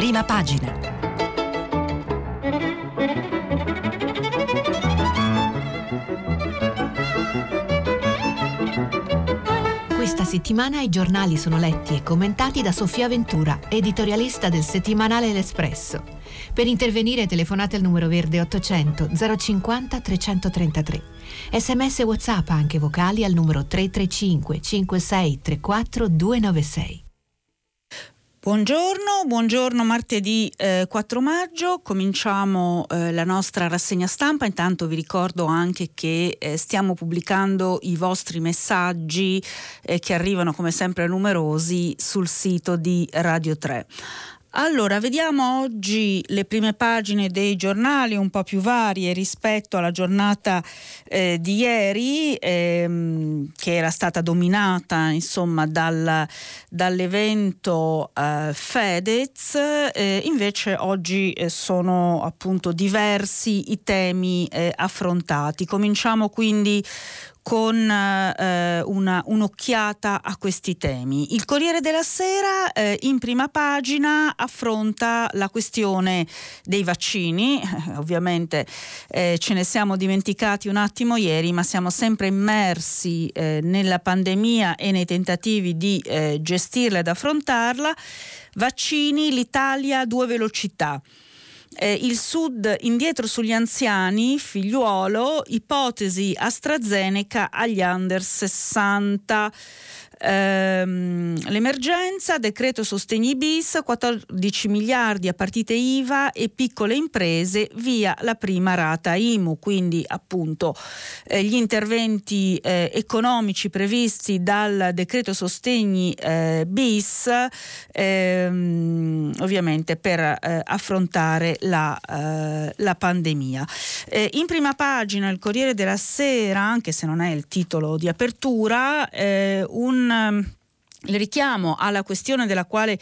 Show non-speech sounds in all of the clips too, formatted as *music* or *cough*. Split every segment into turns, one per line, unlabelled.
prima pagina. Questa settimana i giornali sono letti e commentati da Sofia Ventura, editorialista del settimanale L'Espresso. Per intervenire telefonate al numero verde 800 050 333. Sms e WhatsApp anche vocali al numero 335 56 34 296.
Buongiorno, buongiorno martedì eh, 4 maggio, cominciamo eh, la nostra rassegna stampa, intanto vi ricordo anche che eh, stiamo pubblicando i vostri messaggi eh, che arrivano come sempre numerosi sul sito di Radio 3. Allora, vediamo oggi le prime pagine dei giornali un po' più varie rispetto alla giornata eh, di ieri, ehm, che era stata dominata insomma dal, dall'evento eh, Fedez. Eh, invece oggi eh, sono appunto diversi i temi eh, affrontati. Cominciamo quindi con eh, una, un'occhiata a questi temi. Il Corriere della Sera eh, in prima pagina affronta la questione dei vaccini, *laughs* ovviamente eh, ce ne siamo dimenticati un attimo ieri, ma siamo sempre immersi eh, nella pandemia e nei tentativi di eh, gestirla ed affrontarla. Vaccini, l'Italia due velocità eh, il Sud indietro sugli anziani, figliuolo, ipotesi AstraZeneca agli under 60 ehm, l'emergenza, decreto sostegni bis, 14 miliardi a partite IVA e piccole imprese via la prima rata IMU, quindi appunto eh, gli interventi eh, economici previsti dal decreto sostegni eh, bis ehm, ovviamente per eh, affrontare la, eh, la pandemia. Eh, in prima pagina il Corriere della Sera, anche se non è il titolo di apertura, un il richiamo alla questione della quale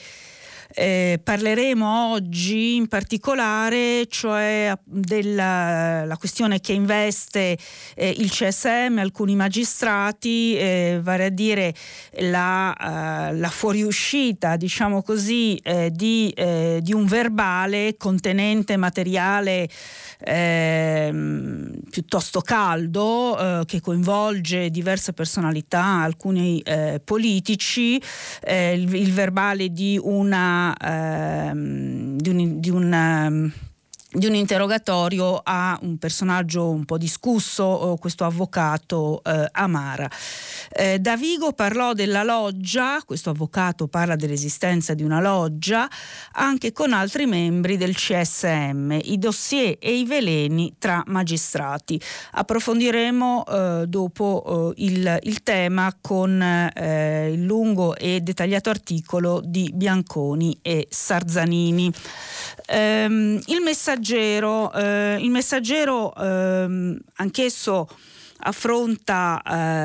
eh, parleremo oggi in particolare, cioè della questione che investe eh, il CSM, alcuni magistrati, eh, vale a dire la, uh, la fuoriuscita, diciamo così, eh, di, eh, di, un verbale contenente materiale ehm, piuttosto caldo che coinvolge diverse personalità, alcuni politici, il, il verbale di una ehm, di un, di un ehm, di un interrogatorio a un personaggio un po' discusso, questo avvocato eh, Amara. Eh, Davigo parlò della loggia, questo avvocato parla dell'esistenza di una loggia, anche con altri membri del CSM, i dossier e i veleni tra magistrati. Approfondiremo eh, dopo eh, il, il, tema con eh, il lungo e dettagliato articolo di Bianconi e Sarzanini. Ehm, il messaggero, eh, il messaggero ehm, anch'esso affronta,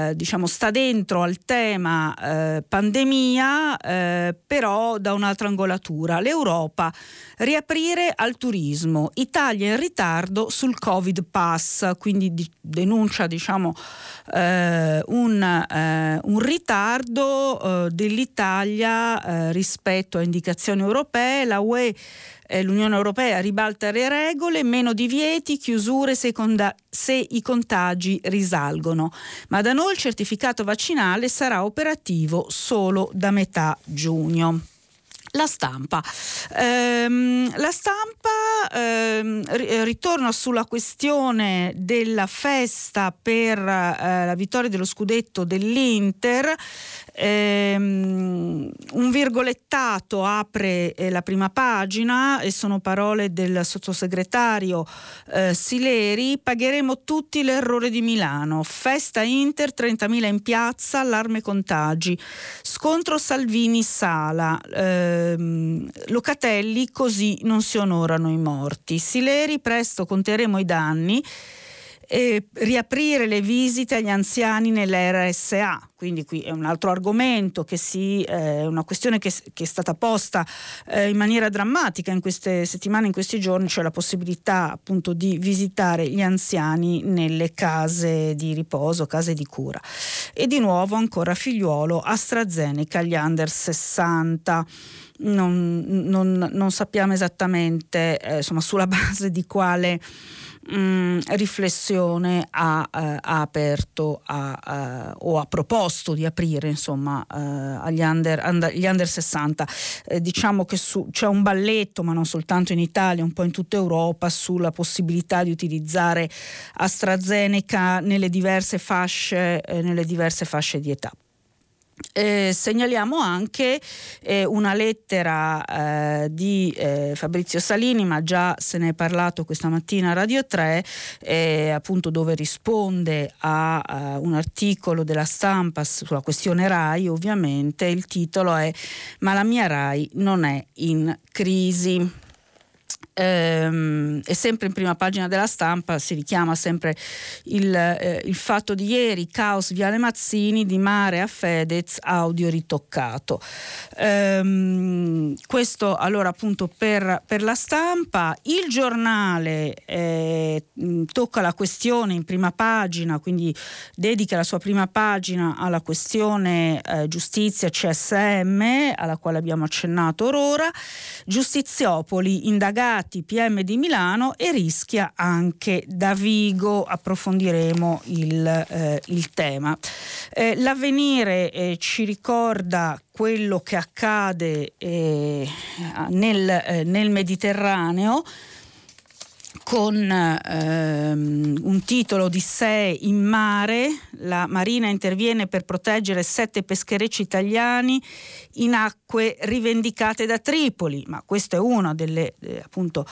eh, diciamo, sta dentro al tema eh, pandemia, eh, però da un'altra angolatura. L'Europa riaprire al turismo, Italia in ritardo sul Covid Pass, quindi di, denuncia diciamo, eh, un, eh, un, ritardo eh, dell'Italia rispetto a indicazioni europee. La UE l'Unione Europea ribalta le regole, meno divieti, chiusure se, conda- se, i contagi risalgono. Ma da noi il certificato vaccinale sarà operativo solo da metà giugno. La stampa. Ehm, la stampa ehm, ritorna sulla questione della festa per eh, la vittoria dello scudetto dell'Inter. Ehm, un virgolettato apre eh, la prima pagina e sono parole del sottosegretario eh, Sileri. Pagheremo tutti l'errore di Milano. Festa Inter, 30.000 in piazza, allarme contagi. Scontro Salvini-Sala. Ehm, Locatelli, così non si onorano i morti. Sileri, presto conteremo i danni. E riaprire le visite agli anziani nell'RSA. Quindi qui è un altro argomento, che si, eh, una questione che, che, è stata posta eh, in maniera drammatica in queste settimane, in questi giorni, cioè la possibilità appunto di visitare gli anziani nelle case di riposo, case di cura. E di nuovo ancora figliuolo AstraZeneca agli under 60. Non, non, non sappiamo esattamente eh, insomma, sulla *laughs* base di quale mh, mm, riflessione ha, eh, ha aperto a, uh, o ha proposto di aprire insomma uh, agli under, under, under 60. Eh, diciamo che su, c'è un balletto, ma non soltanto in Italia, un po' in tutta Europa, sulla possibilità di utilizzare AstraZeneca nelle diverse fasce, eh, nelle diverse fasce di età. Eh, segnaliamo anche eh, una lettera eh, di eh, Fabrizio Salini, ma già se ne è parlato questa mattina a Radio 3, eh, appunto dove risponde a, a, un articolo della stampa sulla questione RAI, ovviamente. Il titolo è Ma la mia RAI non è in crisi ehm, è sempre in prima pagina della stampa, si richiama sempre il, eh, il fatto di ieri, caos Viale Mazzini, di mare a Fedez, audio ritoccato. Ehm, questo allora appunto per, per, la stampa, il giornale eh, tocca la questione in prima pagina, quindi dedica la sua prima pagina alla questione eh, giustizia CSM, alla quale abbiamo accennato ora, Giustiziopoli, indagati Stati PM di Milano e rischia anche da Vigo. Approfondiremo il, eh, il tema. Eh, l'avvenire eh, ci ricorda quello che accade eh, nel, eh, nel Mediterraneo con ehm, un titolo di sé in mare, la Marina interviene per proteggere sette pescherecci italiani in acque rivendicate da Tripoli, ma questo è uno delle, eh, appunto,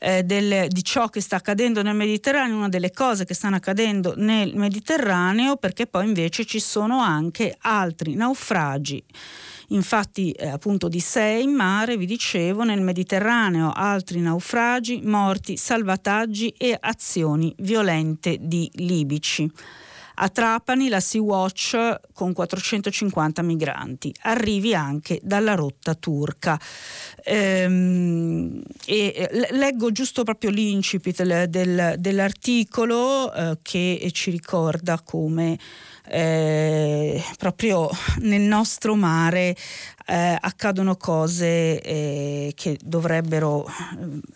eh, delle, di ciò che sta accadendo nel Mediterraneo, una delle cose che stanno accadendo nel Mediterraneo, perché poi invece ci sono anche altri naufragi infatti eh, appunto di sei in mare, vi dicevo, nel Mediterraneo altri naufragi, morti, salvataggi e azioni violente di libici. A Trapani la Sea-Watch con 450 migranti, arrivi anche dalla rotta turca. Ehm, e leggo giusto proprio l'incipit del, del, dell'articolo eh, che ci ricorda come eh, proprio nel nostro mare eh, accadono cose eh, che dovrebbero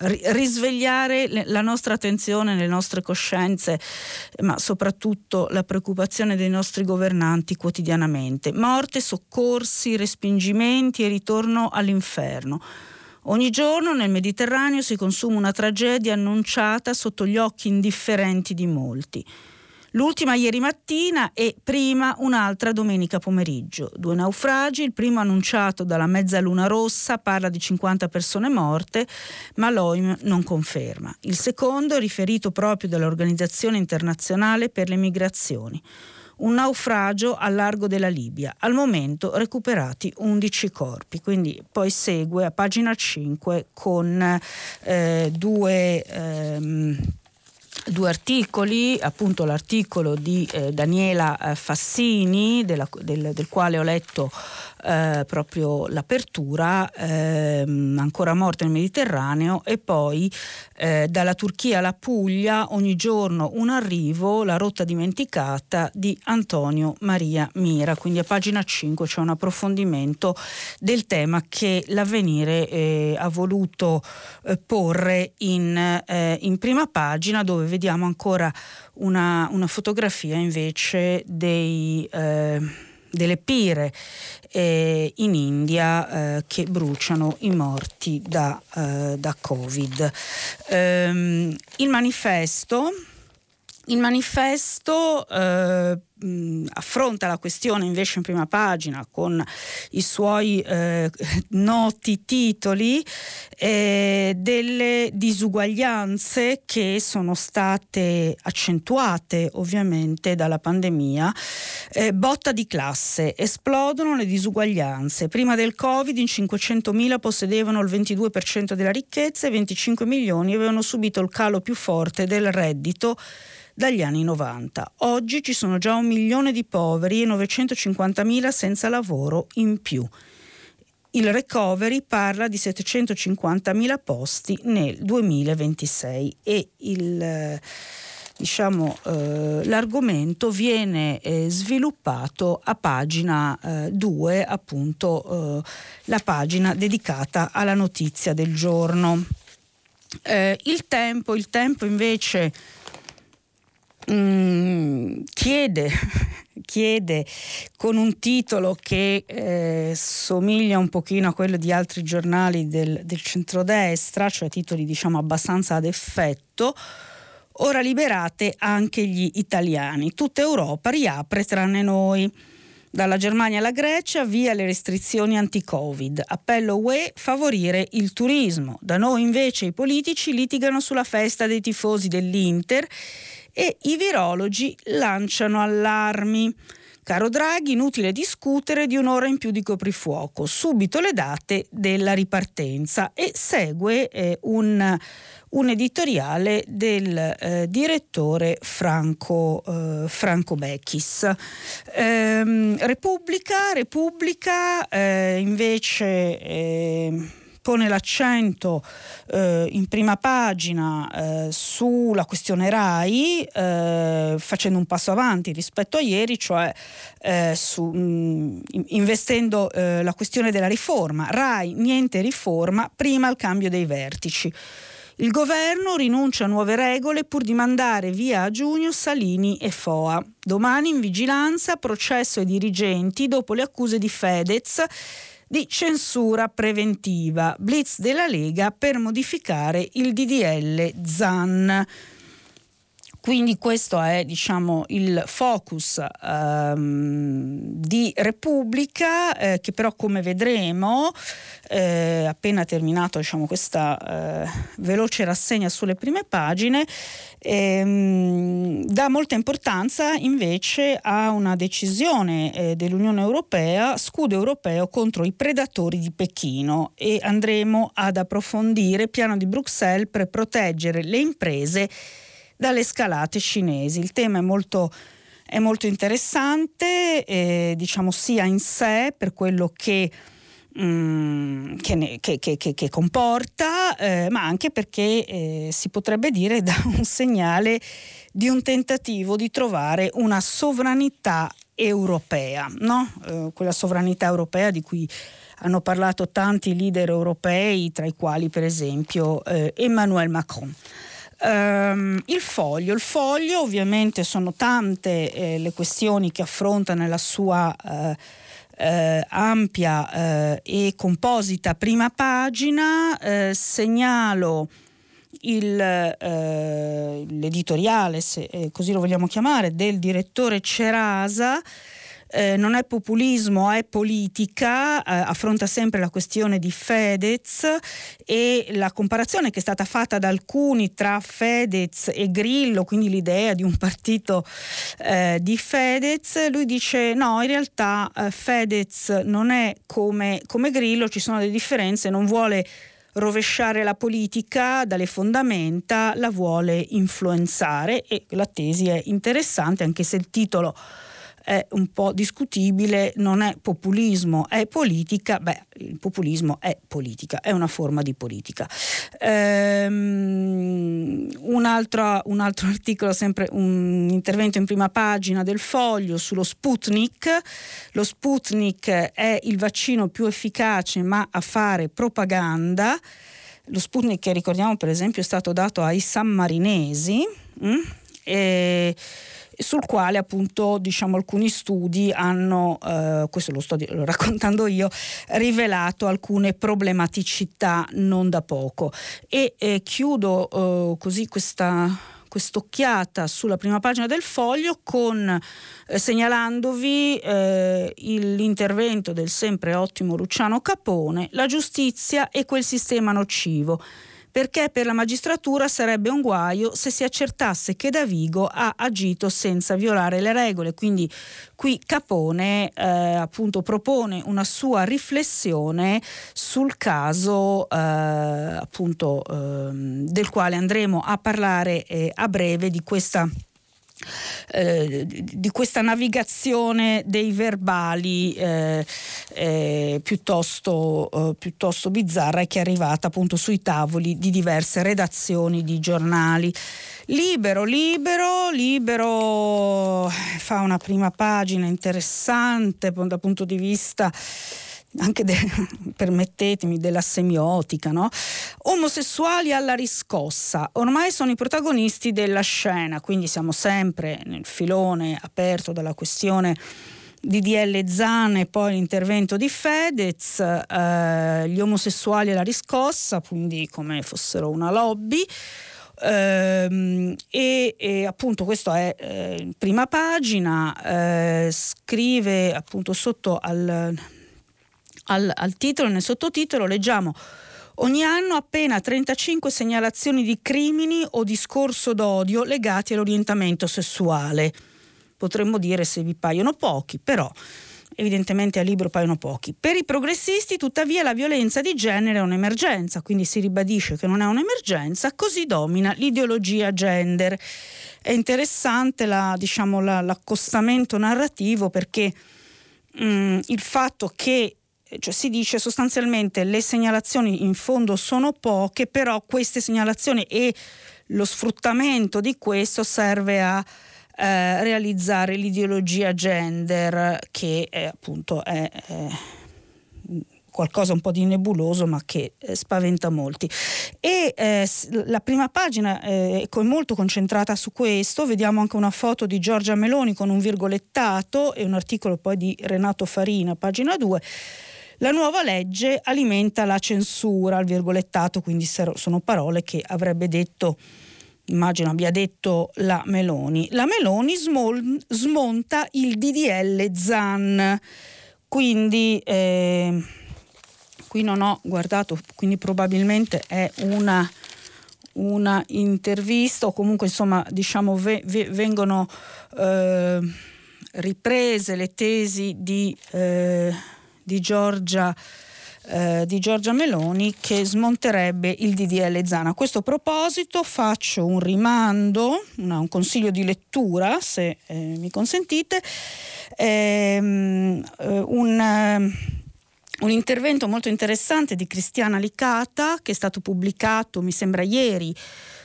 eh, risvegliare la nostra attenzione, le nostre coscienze, ma soprattutto la preoccupazione dei nostri governanti quotidianamente. Morte, soccorsi, respingimenti e ritorno all'inferno. Ogni giorno nel Mediterraneo si consuma una tragedia annunciata sotto gli occhi indifferenti di molti. L'ultima ieri mattina e prima un'altra domenica pomeriggio. Due naufragi, il primo annunciato dalla Mezzaluna Rossa parla di 50 persone morte, ma l'OIM non conferma. Il secondo riferito proprio dall'Organizzazione internazionale per le migrazioni un naufragio al largo della Libia. Al momento recuperati 11 corpi. Quindi poi segue a pagina 5 con eh, due. Ehm, due articoli, appunto l'articolo di eh, Daniela eh, Fassini, della, del, del, quale ho letto eh, proprio l'apertura, ehm, ancora morte nel Mediterraneo, e poi eh, dalla Turchia alla Puglia ogni giorno un arrivo, la rotta dimenticata di Antonio Maria Mira. Quindi a pagina 5 c'è un approfondimento del tema che l'avvenire eh, ha voluto eh, porre in, eh, in prima pagina dove vediamo ancora una, una fotografia invece dei eh, delle pire eh, in India eh, che bruciano i morti da, eh, da Covid. Ehm, il manifesto, il manifesto eh, affronta la questione invece in prima pagina con i suoi eh, noti titoli eh, delle disuguaglianze che sono state accentuate ovviamente dalla pandemia. Eh, botta di classe, esplodono le disuguaglianze. Prima del Covid in 500.000 possedevano il 22% della ricchezza e 25 milioni avevano subito il calo più forte del reddito dagli anni 90. Oggi ci sono già un milione di poveri e 950.000 senza lavoro in più. Il recovery parla di 750.000 posti nel 2026 e il, diciamo, eh, l'argomento viene eh, sviluppato a pagina 2, eh, appunto eh, la pagina dedicata alla notizia del giorno. Eh, il tempo, il tempo invece Mm, chiede, *laughs* chiede con un titolo che eh, somiglia un pochino a quello di altri giornali del, del centrodestra, cioè titoli diciamo abbastanza ad effetto, ora liberate anche gli italiani, tutta Europa riapre tranne noi. Dalla Germania alla Grecia, via le restrizioni anti-Covid. Appello UE favorire il turismo. Da noi invece i politici litigano sulla festa dei tifosi dell'Inter e i virologi lanciano allarmi. Caro Draghi, inutile discutere di un'ora in più di coprifuoco, subito le date della ripartenza e segue eh, un, un, editoriale del eh, direttore Franco, eh, Franco Becchis. Ehm, Repubblica, Repubblica eh, invece ehm, pone l'accento eh, in prima pagina eh, sulla questione RAI, eh, facendo un passo avanti rispetto a ieri, cioè eh, su, mh, mm, investendo eh, la questione della riforma. RAI, niente riforma, prima il cambio dei vertici. Il governo rinuncia a nuove regole pur di mandare via a giugno Salini e Foa. Domani in vigilanza processo ai dirigenti dopo le accuse di Fedez di censura preventiva, blitz della Lega per modificare il DDL ZAN. Quindi questo è diciamo, il focus ehm, di Repubblica eh, che però come vedremo eh, appena terminato diciamo, questa eh, veloce rassegna sulle prime pagine ehm, dà molta importanza invece a una decisione eh, dell'Unione Europea, scudo europeo contro i predatori di Pechino. E andremo ad approfondire il piano di Bruxelles per proteggere le imprese dalle scalate cinesi. Il tema è molto, è molto interessante, eh, diciamo sia in sé per quello che mm, che, ne, che, che, comporta, eh, ma anche perché eh, si potrebbe dire *laughs* da un segnale di un tentativo di trovare una sovranità europea, no? eh, quella sovranità europea di cui hanno parlato tanti leader europei, tra i quali per esempio eh, Emmanuel Macron. Um, il foglio, il foglio ovviamente sono tante eh, le questioni che affronta nella sua eh, eh, ampia eh, e composita prima pagina, eh, segnalo il, eh, l'editoriale, se così lo vogliamo chiamare, del direttore Cerasa eh, non è populismo, è politica, eh, affronta sempre la questione di Fedez e la comparazione che è stata fatta da alcuni tra Fedez e Grillo, quindi l'idea di un partito eh, di Fedez, lui dice no, in realtà eh, Fedez non è come, come Grillo, ci sono delle differenze, non vuole rovesciare la politica dalle fondamenta, la vuole influenzare e la tesi è interessante anche se il titolo è un po' discutibile, non è populismo, è politica, beh, il populismo è politica, è una forma di politica. Ehm, un, altro, un altro *laughs* articolo, sempre un intervento in prima pagina del foglio sullo Sputnik. Lo Sputnik è il vaccino più efficace ma a fare propaganda. Lo Sputnik che ricordiamo per esempio è stato dato ai sammarinesi. Mm? E, sul quale appunto diciamo alcuni studi hanno, eh, questo lo sto raccontando io, rivelato alcune problematicità non da poco. E eh, chiudo eh, così questa quest'occhiata sulla prima pagina del foglio con, eh, segnalandovi eh, l'intervento del sempre ottimo Luciano Capone, la giustizia e quel sistema nocivo perché per la magistratura sarebbe un guaio se si accertasse che Davigo ha agito senza violare le regole. Quindi qui Capone eh, appunto propone una sua riflessione sul caso eh, appunto eh, del quale andremo a parlare eh, a breve di questa eh, di questa navigazione dei verbali eh, eh, piuttosto, eh, piuttosto bizzarra e che è arrivata appunto sui tavoli di diverse redazioni di giornali. Libero, libero, libero fa una prima pagina interessante dal punto di vista anche de, *laughs* permettetemi, della semiotica, no? omosessuali alla riscossa, ormai sono i protagonisti della scena, quindi siamo sempre nel filone aperto dalla questione di DL Zan e poi l'intervento di Fedez, eh, gli omosessuali alla riscossa, quindi come fossero una lobby. Uh, e, e, appunto questo è eh, prima pagina, eh, scrive appunto sotto al al, al titolo, nel sottotitolo leggiamo Ogni anno appena 35 segnalazioni di crimini o discorso d'odio legati all'orientamento sessuale. Potremmo dire se vi paiono pochi, però evidentemente al libro paiono pochi. Per i progressisti, tuttavia, la violenza di genere è un'emergenza, quindi si ribadisce che non è un'emergenza, così domina l'ideologia gender. È interessante la, diciamo, la, l'accostamento narrativo perché mh, mm, il fatto che cioè si dice sostanzialmente le segnalazioni in fondo sono poche, però queste segnalazioni e lo sfruttamento di questo serve a eh, realizzare l'ideologia gender che è, appunto è, è, qualcosa un po' di nebuloso ma che eh, spaventa molti. E eh, la prima pagina eh, è molto concentrata su questo, vediamo anche una foto di Giorgia Meloni con un virgolettato e un articolo poi di Renato Farina, pagina 2 la nuova legge alimenta la censura, al virgolettato, quindi sono parole che avrebbe detto immagino abbia detto la Meloni. La Meloni smol- smonta il DDL ZAN, quindi eh, qui non ho guardato, quindi probabilmente è una, una intervista o comunque insomma diciamo ve- ve- vengono eh, riprese le tesi di... Eh, di Giorgia, eh, di Giorgia Meloni che smonterebbe il DDL Zana. A questo proposito faccio un rimando, un consiglio di lettura, se eh, mi consentite, ehm, eh, un un intervento molto interessante di Cristiana Licata che è stato pubblicato, mi sembra ieri,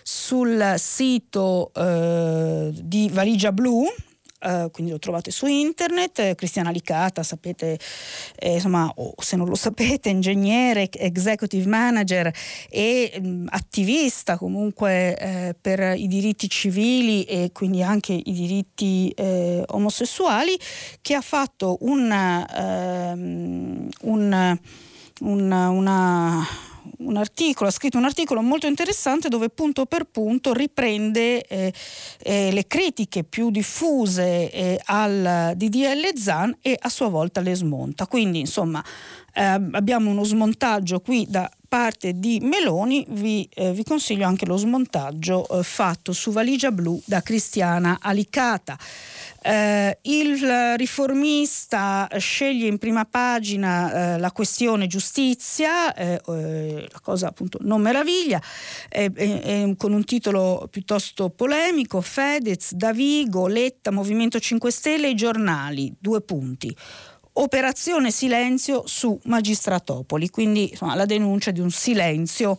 sul sito eh, di Valigia Blu, Uh, quindi lo trovate su internet, Cristiana Licata, sapete, eh, insomma, o se non lo sapete, ingegnere, executive manager e mh, mm, attivista comunque eh, per i diritti civili e quindi anche i diritti eh, omosessuali, che ha fatto ehm, un, un una un articolo, ha scritto un articolo molto interessante dove punto per punto riprende eh, eh, le critiche più diffuse eh, al DDL ZAN e a sua volta le smonta. Quindi insomma eh, abbiamo uno smontaggio qui da parte di Meloni, vi, eh, vi consiglio anche lo smontaggio eh, fatto su valigia blu da Cristiana Alicata. Eh, il riformista sceglie in prima pagina eh, la questione giustizia, eh, eh la cosa appunto non meraviglia, con un titolo piuttosto polemico, Fedez, Davigo, Letta, Movimento 5 Stelle e i giornali, due punti. Operazione silenzio su Magistratopoli, quindi insomma, la denuncia di un silenzio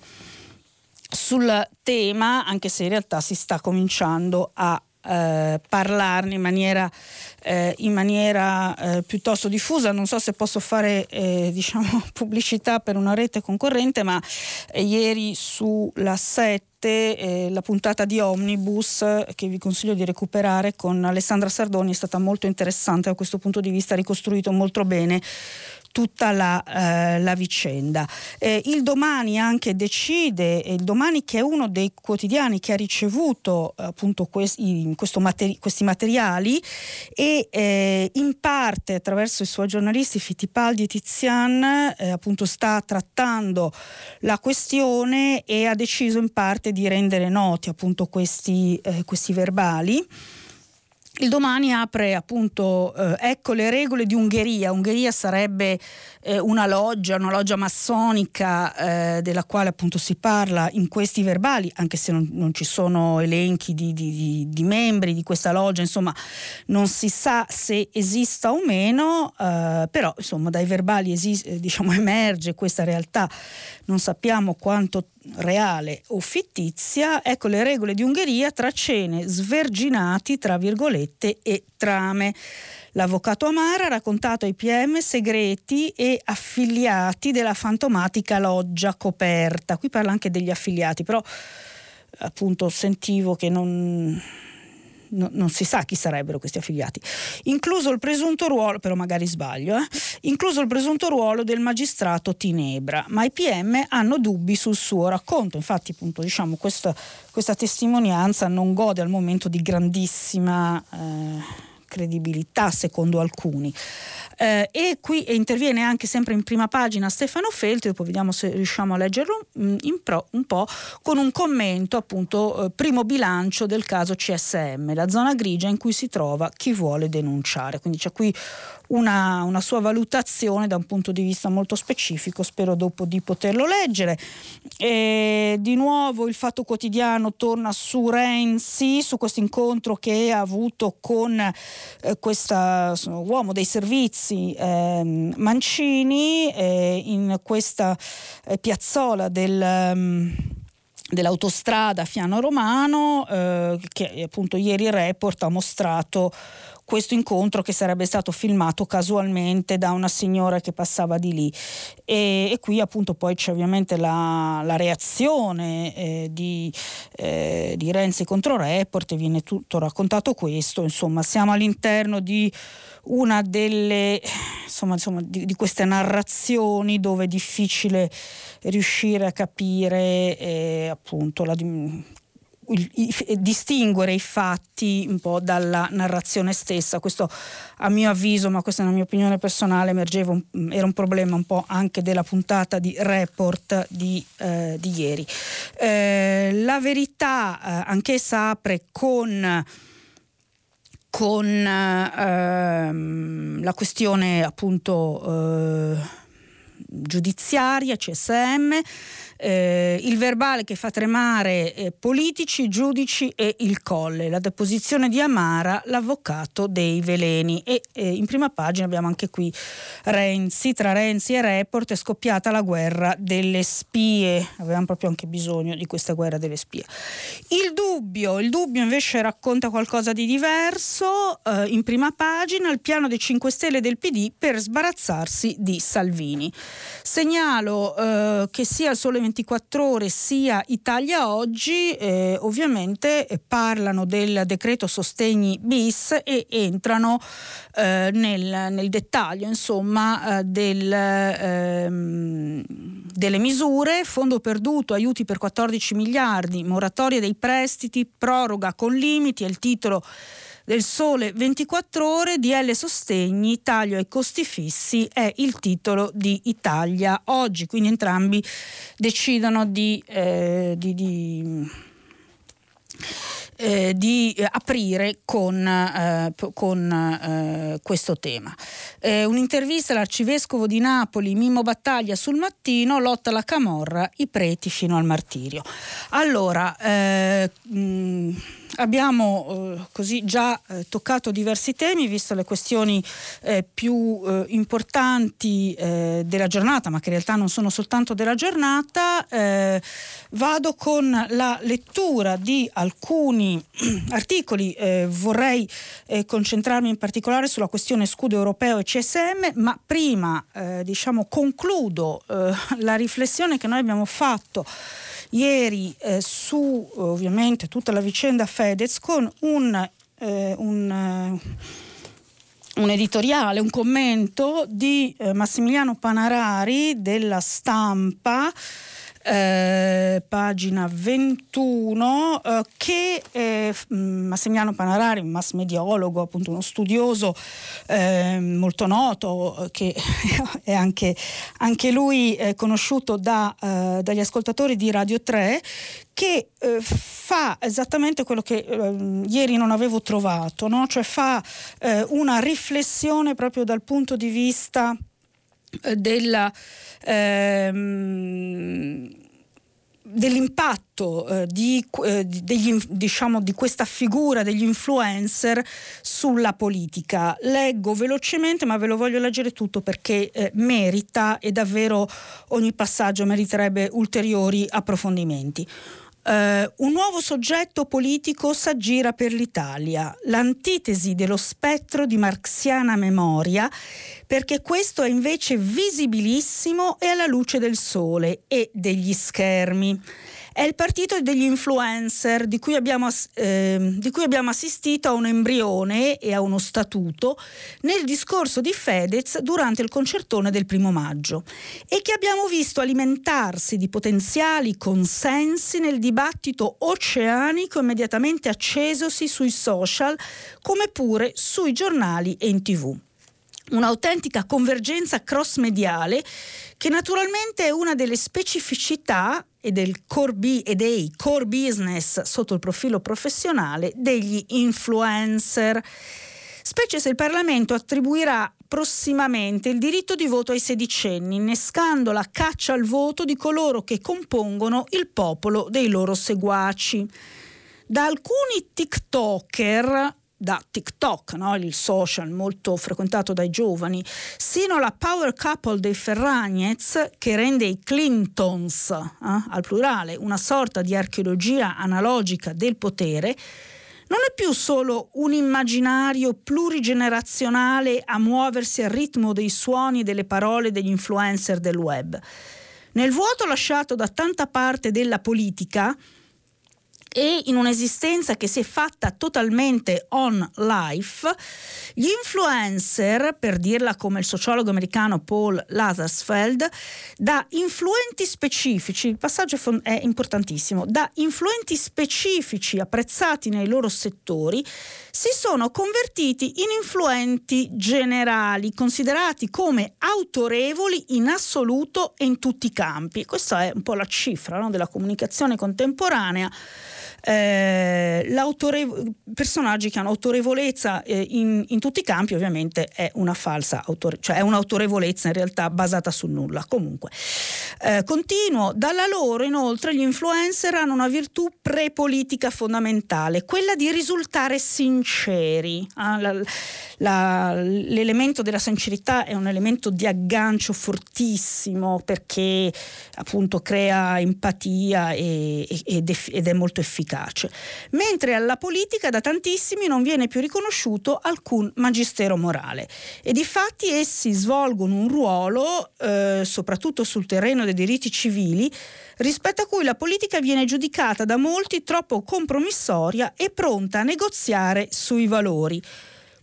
sul tema, anche se in realtà si sta cominciando a eh, parlarne in maniera, eh, in maniera eh, piuttosto diffusa. Non so se posso fare eh, diciamo, *laughs* pubblicità per una rete concorrente, ma eh, ieri sulla 7 eh, la puntata di Omnibus che vi consiglio di recuperare con Alessandra Sardoni è stata molto interessante da questo punto di vista, ricostruito molto bene tutta la, eh, la vicenda. Eh, il domani anche decide, il domani che è uno dei quotidiani che ha ricevuto appunto questi, materi- questi materiali e eh, in parte attraverso i suoi giornalisti Fittipaldi e Tizian eh, appunto sta trattando la questione e ha deciso in parte di rendere noti appunto questi, eh, questi verbali. Il domani apre appunto, eh, ecco le regole di Ungheria. Ungheria sarebbe eh, una loggia, una loggia massonica eh, della quale appunto si parla in questi verbali, anche se non, non ci sono elenchi di, di, di, di, membri di questa loggia, insomma non si sa se esista o meno, eh, però insomma dai verbali esiste, diciamo, *laughs* emerge questa realtà, non sappiamo quanto reale o fittizia, ecco le regole di Ungheria tra cene, sverginati, tra virgolette, e trame. L'avvocato Amara ha raccontato ai PM segreti e affiliati della fantomatica loggia coperta. Qui parla anche degli affiliati, però appunto sentivo che non no, non si sa chi sarebbero questi affiliati, incluso il presunto ruolo, però magari sbaglio, eh? incluso il presunto ruolo del magistrato Tinebra, ma i PM hanno dubbi sul suo racconto, infatti appunto diciamo questa, questa testimonianza non gode al momento di grandissima... Eh, credibilità secondo alcuni. Eh, e qui interviene anche sempre in prima pagina Stefano Feltri, dopo vediamo se riusciamo a leggerlo mm, pro, un po', con un commento appunto eh, primo bilancio del caso CSM, la zona grigia in cui si trova chi vuole denunciare. Quindi c'è qui una, una, sua valutazione da un punto di vista molto specifico, spero dopo di poterlo leggere. E di nuovo il Fatto Quotidiano torna su Renzi, su questo incontro che ha avuto con eh, questo uomo dei servizi eh, Mancini eh, in questa eh, piazzola del... Um, dell'autostrada Fiano Romano eh, che appunto ieri il report ha mostrato questo incontro che sarebbe stato filmato casualmente da una signora che passava di lì. E, e qui appunto poi c'è ovviamente la, la reazione eh, di, eh, di Renzi contro Report e viene tutto raccontato questo, insomma siamo all'interno di una delle insomma, insomma di, di, queste narrazioni dove è difficile riuscire a capire eh, appunto la, distinguere i fatti un po' dalla narrazione stessa. Questo a mio avviso, ma questa è una mia opinione personale, emergeva un, era un problema un po' anche della puntata di report di, eh, di ieri. Eh, la verità eh, anch'essa apre con con ehm, la questione appunto eh, giudiziaria, CSM, eh, il verbale che fa tremare eh, politici, giudici e il colle, la deposizione di Amara, l'avvocato dei veleni. E eh, in prima pagina abbiamo anche qui Renzi, tra Renzi e Report è scoppiata la guerra delle spie, avevamo proprio anche bisogno di questa guerra delle spie. Il dubbio, il dubbio invece racconta qualcosa di diverso, eh, in prima pagina il piano dei 5 Stelle del PD per sbarazzarsi di Salvini. Segnalo eh, che sia il sole 24 ore sia Italia Oggi eh, ovviamente eh, parlano del decreto sostegni bis e entrano eh, nel, nel, dettaglio insomma eh, del, ehm, delle misure, fondo perduto, aiuti per 14 miliardi, moratoria dei prestiti, proroga con limiti, è il titolo del Sole 24 ore, DL Sostegni, taglio ai costi fissi è il titolo di Italia oggi, quindi entrambi decidono di, eh, di, di eh, di aprire con, eh, con eh, questo tema. Eh, un'intervista all'arcivescovo di Napoli, Mimmo Battaglia sul mattino, lotta alla camorra, i preti fino al martirio. Allora, mh, eh, abbiamo eh, così già eh, toccato diversi temi, visto le questioni eh, più eh, importanti eh, della giornata, ma che in realtà non sono soltanto della giornata. Eh, vado con la lettura di alcuni *clears throat* articoli, vorrei concentrarmi in particolare sulla questione scudo europeo e CSM, ma prima diciamo, concludo la riflessione che noi abbiamo fatto ieri eh, su ovviamente tutta la vicenda Fedez con un, eh, un, eh, un editoriale, un commento di eh, Massimiliano Panarari della stampa eh, pagina 21, eh, che eh, Massimiliano Panarari, un mass mediologo, appunto uno studioso eh, molto noto, che *laughs* è anche, anche lui eh, conosciuto da, eh, dagli ascoltatori di Radio 3, che eh, fa esattamente quello che eh, ieri non avevo trovato, no? cioè fa eh, una riflessione proprio dal punto di vista della ehm, dell'impatto eh, di, eh, degli, diciamo, di, questa figura degli influencer sulla politica. Leggo velocemente, ma ve lo voglio leggere tutto perché eh, merita e davvero ogni passaggio meriterebbe ulteriori approfondimenti. Uh, un nuovo soggetto politico s'aggira per l'Italia, l'antitesi dello spettro di marxiana memoria, perché questo è invece visibilissimo e alla luce del sole e degli schermi. È il partito degli influencer di cui, abbiamo, eh, di cui abbiamo assistito a un embrione e a uno statuto nel discorso di Fedez durante il concertone del primo maggio e che abbiamo visto alimentarsi di potenziali consensi nel dibattito oceanico immediatamente accesosi sui social come pure sui giornali e in tv. Un'autentica convergenza cross-mediale che naturalmente è una delle specificità e, del core b- e dei core business sotto il profilo professionale degli influencer, specie se il Parlamento attribuirà prossimamente il diritto di voto ai sedicenni, innescando la caccia al voto di coloro che compongono il popolo dei loro seguaci. Da alcuni TikToker da TikTok, no? il social molto frequentato dai giovani, sino alla power couple dei Ferragnez che rende i Clintons, eh, al plurale, una sorta di archeologia analogica del potere, non è più solo un immaginario plurigenerazionale a muoversi al ritmo dei suoni e delle parole degli influencer del web. Nel vuoto lasciato da tanta parte della politica, e in un'esistenza che si è fatta totalmente on life, gli influencer, per dirla come il sociologo americano Paul Lazarsfeld, da influenti specifici, il passaggio è importantissimo, da influenti specifici apprezzati nei loro settori, si sono convertiti in influenti generali, considerati come autorevoli in assoluto e in tutti i campi. Questa è un po' la cifra no, della comunicazione contemporanea eh, personaggi che hanno autorevolezza eh, in, in, tutti i campi ovviamente è una falsa autore- cioè è un'autorevolezza in realtà basata sul nulla. Comunque eh, continuo. Dalla loro inoltre gli influencer hanno una virtù pre-politica fondamentale quella di risultare sinceri. Ah, la, la, l'elemento della sincerità è un elemento di aggancio fortissimo perché appunto crea empatia e, ed è molto efficace efficace, mentre alla politica da tantissimi non viene più riconosciuto alcun magistero morale e di fatti essi svolgono un ruolo, eh, soprattutto sul terreno dei diritti civili, rispetto a cui la politica viene giudicata da molti troppo compromissoria e pronta a negoziare sui valori.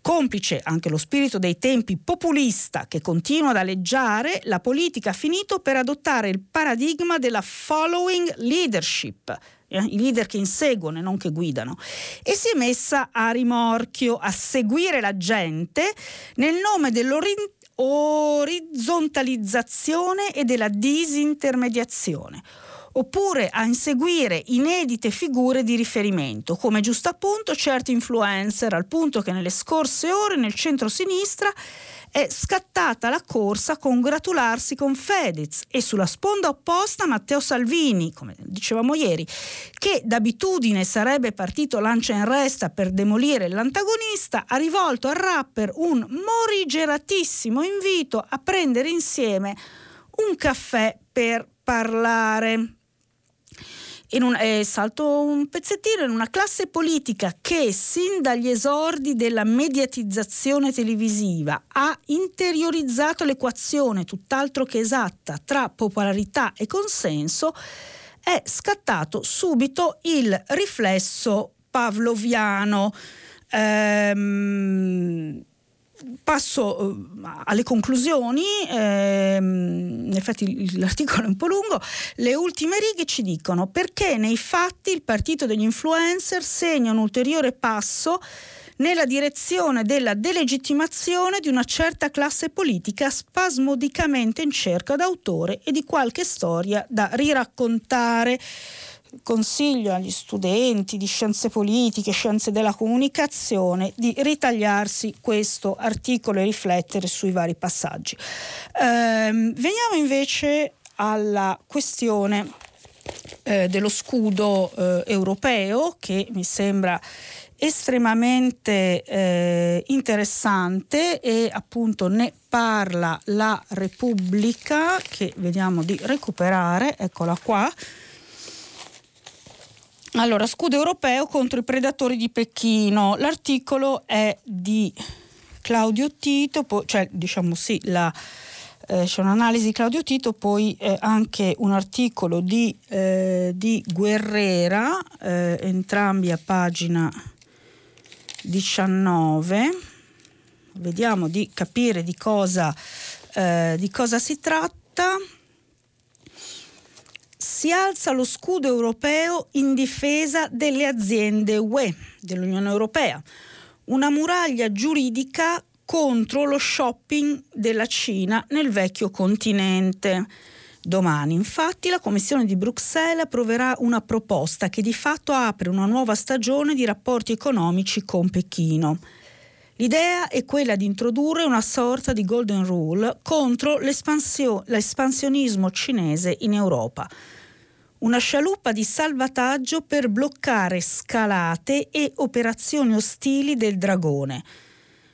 Complice anche lo spirito dei tempi populista che continua ad aleggiare, la politica ha finito per adottare il paradigma della following leadership, eh, i leader che inseguono e non che guidano, e si è messa a rimorchio, a seguire la gente nel nome dell'orizzontalizzazione e della disintermediazione oppure a inseguire inedite figure di riferimento, come giusto appunto certi influencer, al punto che nelle scorse ore nel centro-sinistra è scattata la corsa a congratularsi con Fedez e sulla sponda opposta Matteo Salvini, come dicevamo ieri, che d'abitudine sarebbe partito lancia in resta per demolire l'antagonista, ha rivolto al rapper un morigeratissimo invito a prendere insieme un caffè per parlare un, eh, salto un pezzettino, in una classe politica che sin dagli esordi della mediatizzazione televisiva ha interiorizzato l'equazione tutt'altro che esatta tra popolarità e consenso, è scattato subito il riflesso pavloviano. Ehm, passo uh, alle conclusioni, ehm, in effetti l'articolo è un po' lungo, le ultime righe ci dicono perché nei fatti il partito degli influencer segna un ulteriore passo nella direzione della delegittimazione di una certa classe politica spasmodicamente in cerca d'autore e di qualche storia da riraccontare consiglio agli studenti di scienze politiche, scienze della comunicazione di ritagliarsi questo articolo e riflettere sui vari passaggi. Ehm, veniamo invece alla questione eh, dello scudo eh, europeo che mi sembra estremamente eh, interessante e appunto ne parla la Repubblica che vediamo di recuperare, eccola qua. Allora, scudo europeo contro i predatori di Pechino. L'articolo è di Claudio Tito, poi, cioè diciamo sì, la, eh, c'è un'analisi di Claudio Tito, poi eh, anche un articolo di, eh, di Guerrera, eh, entrambi a pagina 19. Vediamo di capire di cosa, eh, di cosa si tratta si alza lo scudo europeo in difesa delle aziende UE, dell'Unione Europea, una muraglia giuridica contro lo shopping della Cina nel vecchio continente. Domani, infatti, la Commissione di Bruxelles approverà una proposta che di fatto apre una nuova stagione di rapporti economici con Pechino. L'idea è quella di introdurre una sorta di golden rule contro l'espansio- l'espansionismo cinese in Europa. Una scialuppa di salvataggio per bloccare scalate e operazioni ostili del dragone.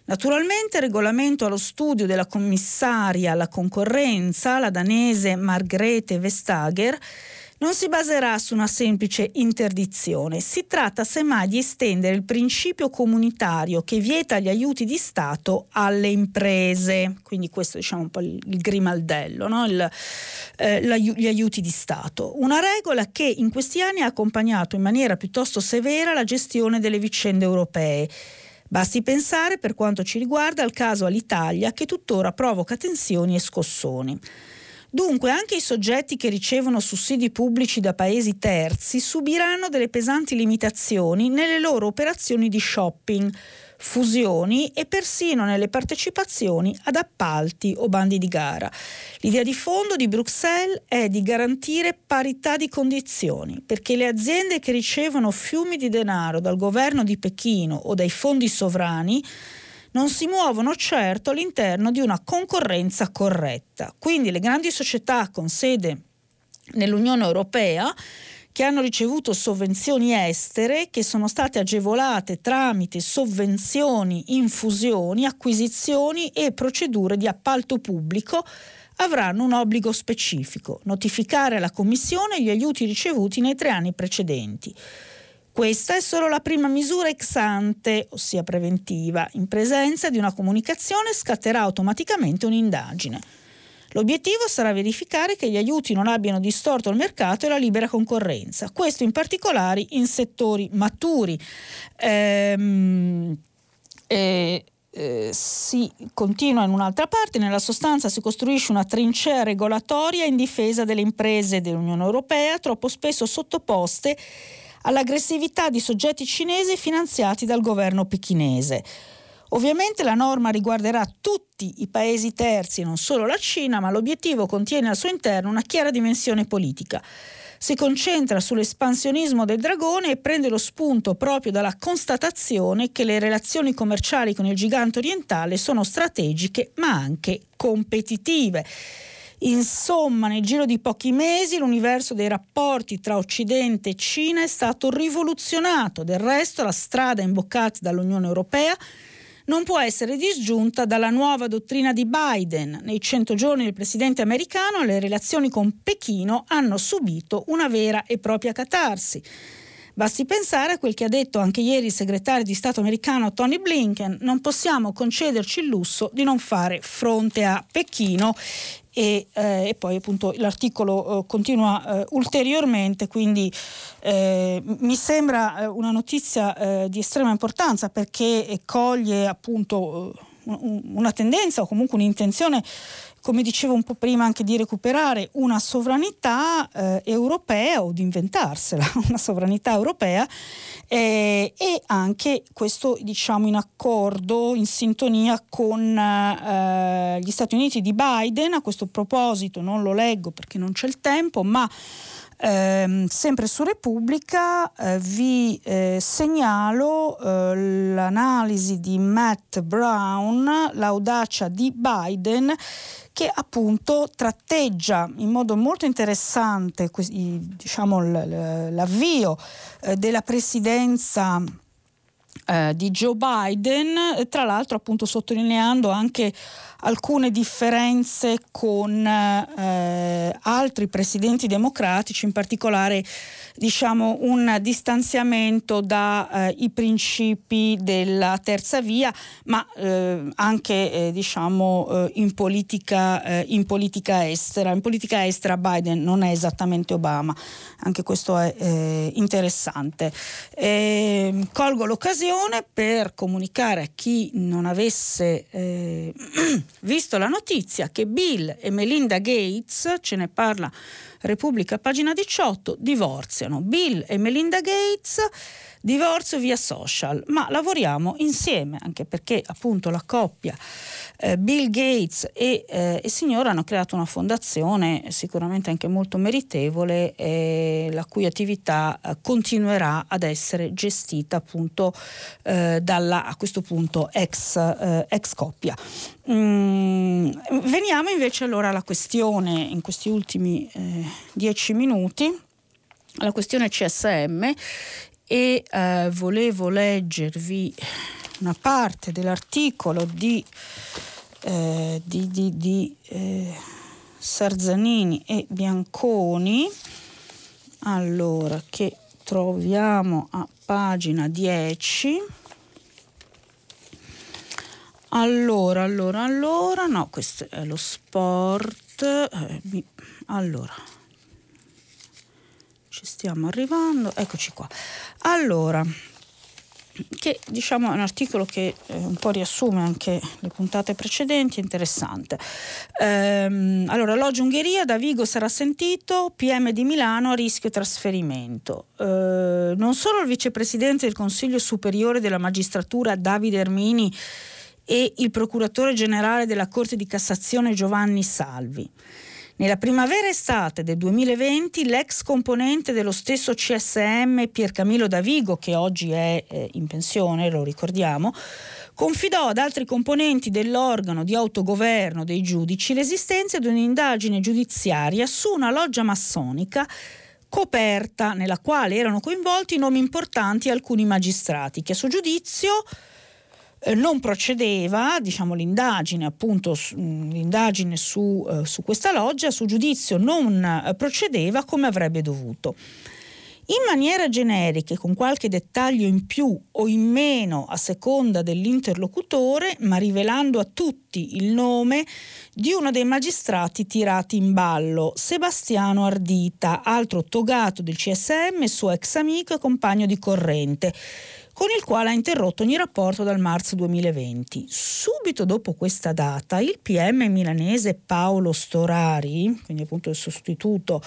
Naturalmente regolamento allo studio della commissaria alla concorrenza, la danese Margrethe Vestager, non si baserà su una semplice interdizione, si tratta semmai di estendere il principio comunitario che vieta gli aiuti di Stato alle imprese, quindi questo diciamo un po' il, il grimaldello, no? il, eh, gli aiuti di Stato. Una regola che in questi anni ha accompagnato in maniera piuttosto severa la gestione delle vicende europee. Basti pensare, per quanto ci riguarda, al caso all'Italia che tuttora provoca tensioni e scossoni. Dunque anche i soggetti che ricevono sussidi pubblici da paesi terzi subiranno delle pesanti limitazioni nelle loro operazioni di shopping, fusioni e persino nelle partecipazioni ad appalti o bandi di gara. L'idea di fondo di Bruxelles è di garantire parità di condizioni, perché le aziende che ricevono fiumi di denaro dal governo di Pechino o dai fondi sovrani non si muovono certo all'interno di una concorrenza corretta. Quindi le grandi società con sede nell'Unione Europea che hanno ricevuto sovvenzioni estere che sono state agevolate tramite sovvenzioni, infusioni, acquisizioni e procedure di appalto pubblico avranno un obbligo specifico, notificare alla Commissione gli aiuti ricevuti nei tre anni precedenti. Questa è solo la prima misura ex ante, ossia preventiva. In presenza di una comunicazione scatterà automaticamente un'indagine. L'obiettivo sarà verificare che gli aiuti non abbiano distorto il mercato e la libera concorrenza, questo in particolare in settori maturi. Ehm, eh, eh, si continua in un'altra parte, nella sostanza si costruisce una trincea regolatoria in difesa delle imprese dell'Unione Europea, troppo spesso sottoposte all'aggressività di soggetti cinesi finanziati dal governo pechinese. Ovviamente la norma riguarderà tutti i paesi terzi, non solo la Cina, ma l'obiettivo contiene al suo interno una chiara dimensione politica. Si concentra sull'espansionismo del dragone e prende lo spunto proprio dalla constatazione che le relazioni commerciali con il gigante orientale sono strategiche ma anche competitive. Insomma, nel giro di pochi mesi l'universo dei rapporti tra Occidente e Cina è stato rivoluzionato. Del resto, la strada imboccata dall'Unione Europea non può essere disgiunta dalla nuova dottrina di Biden. Nei 100 giorni del presidente americano le relazioni con Pechino hanno subito una vera e propria catarsi. Basti pensare a quel che ha detto anche ieri il segretario di Stato americano Tony Blinken, non possiamo concederci il lusso di non fare fronte a Pechino e, eh, e poi appunto l'articolo eh, continua eh, ulteriormente, quindi eh, mi sembra eh, una notizia eh, di estrema importanza perché coglie appunto una tendenza o comunque un'intenzione come dicevo un po' prima anche di recuperare una sovranità eh, europea o di inventarsela, *laughs* una sovranità europea eh, e anche questo diciamo in accordo, in sintonia con eh, gli Stati Uniti di Biden. A questo proposito non lo leggo perché non c'è il tempo, ma eh, sempre su Repubblica eh, vi eh, segnalo eh, l'analisi di Matt Brown, l'audacia di Biden che appunto tratteggia in modo molto interessante diciamo, l'avvio eh, della presidenza eh, di Joe Biden, tra l'altro appunto sottolineando anche alcune differenze con eh, altri presidenti democratici, in particolare diciamo, un distanziamento dai eh, principi della terza via, ma eh, anche eh, diciamo, eh, in, politica, eh, in, politica, estera. In politica estera Biden non è esattamente Obama, anche questo è interessante. Ehm, colgo l'occasione per comunicare a chi non avesse *clears throat* visto la notizia che Bill e Melinda Gates, ce ne parla Repubblica, pagina 18, divorziano. Bill e Melinda Gates divorzio via social, ma lavoriamo insieme, anche perché appunto la coppia eh, Bill Gates e eh, il signore hanno creato una fondazione sicuramente anche molto meritevole, eh, la cui attività eh, continuerà ad essere gestita appunto eh, dalla a questo punto ex, eh, ex coppia. Mm, veniamo invece allora alla questione in questi ultimi dieci minuti alla questione CSM e eh, volevo leggervi una parte dell'articolo di, eh, di, di, di eh, Sarzanini e Bianconi, allora che troviamo a pagina 10. Allora, allora, allora, no, questo è lo sport. Eh, allora, ci stiamo arrivando, eccoci qua. Allora, che diciamo è un articolo che eh, un po' riassume anche le puntate precedenti, interessante. Ehm, allora, l'Oggi Ungheria da Vigo sarà sentito, PM di Milano a rischio trasferimento. Ehm, non solo il vicepresidente del Consiglio Superiore della Magistratura Davide Ermini e il procuratore generale della Corte di Cassazione Giovanni Salvi nella primavera-estate del 2020 l'ex componente dello stesso CSM Pier Camillo Davigo, che oggi è eh, in pensione, lo ricordiamo, confidò ad altri componenti dell'organo di autogoverno dei giudici l'esistenza di un'indagine giudiziaria su una loggia massonica coperta nella quale erano coinvolti nomi importanti e alcuni magistrati che a suo giudizio eh, non procedeva diciamo, l'indagine, appunto, mm, l'indagine su, eh, su, questa loggia, su giudizio non eh, procedeva come avrebbe dovuto. In maniera generica e con qualche dettaglio in più o in meno a seconda dell'interlocutore, ma rivelando a tutti il nome di uno dei magistrati tirati in ballo, Sebastiano Ardita, altro togato del CSM, suo ex amico e compagno di corrente con il quale ha interrotto ogni rapporto dal marzo 2020. Subito dopo questa data, il PM milanese Paolo Storari, quindi appunto il sostituto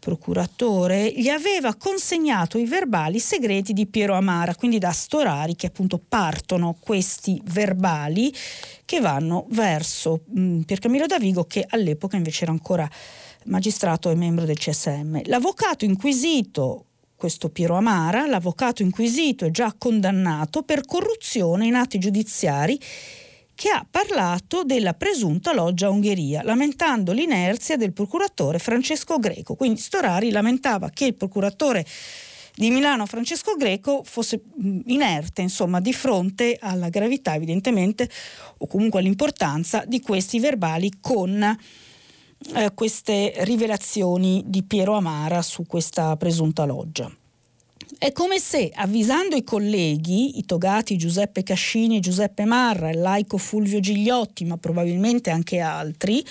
procuratore, gli aveva consegnato i verbali segreti di Piero Amara, quindi da Storari che appunto partono questi verbali che vanno verso mm, Piercamillo Davigo che all'epoca invece era ancora magistrato e membro del CSM. L'avvocato inquisito questo Piero Amara, l'avvocato inquisito e già condannato per corruzione in atti giudiziari che ha parlato della presunta loggia Ungheria, lamentando l'inerzia del procuratore Francesco Greco. Quindi Storari lamentava che il procuratore di Milano Francesco Greco fosse inerte, insomma, di fronte alla gravità evidentemente o comunque all'importanza di questi verbali con eh, queste rivelazioni di Piero Amara su questa presunta loggia. È come se, avvisando i colleghi, i togati Giuseppe Cascini e Giuseppe Marra, il laico Fulvio Gigliotti, ma probabilmente anche altri,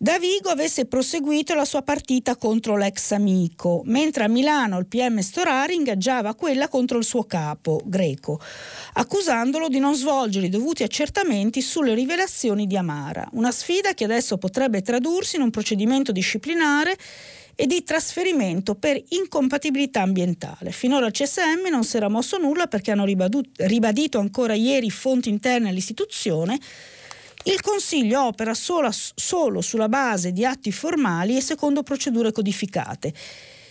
Davigo avesse proseguito la sua partita contro l'ex amico, mentre a Milano il PM Storari ingaggiava quella contro il suo capo, Greco, accusandolo di non svolgere i dovuti accertamenti sulle rivelazioni di Amara. Una sfida che adesso potrebbe tradursi in un procedimento disciplinare e di trasferimento per incompatibilità ambientale. Finora il CSM non si era mosso nulla perché hanno ribadito ancora ieri fonti interne all'istituzione il Consiglio opera solo, solo sulla base di atti formali e secondo procedure codificate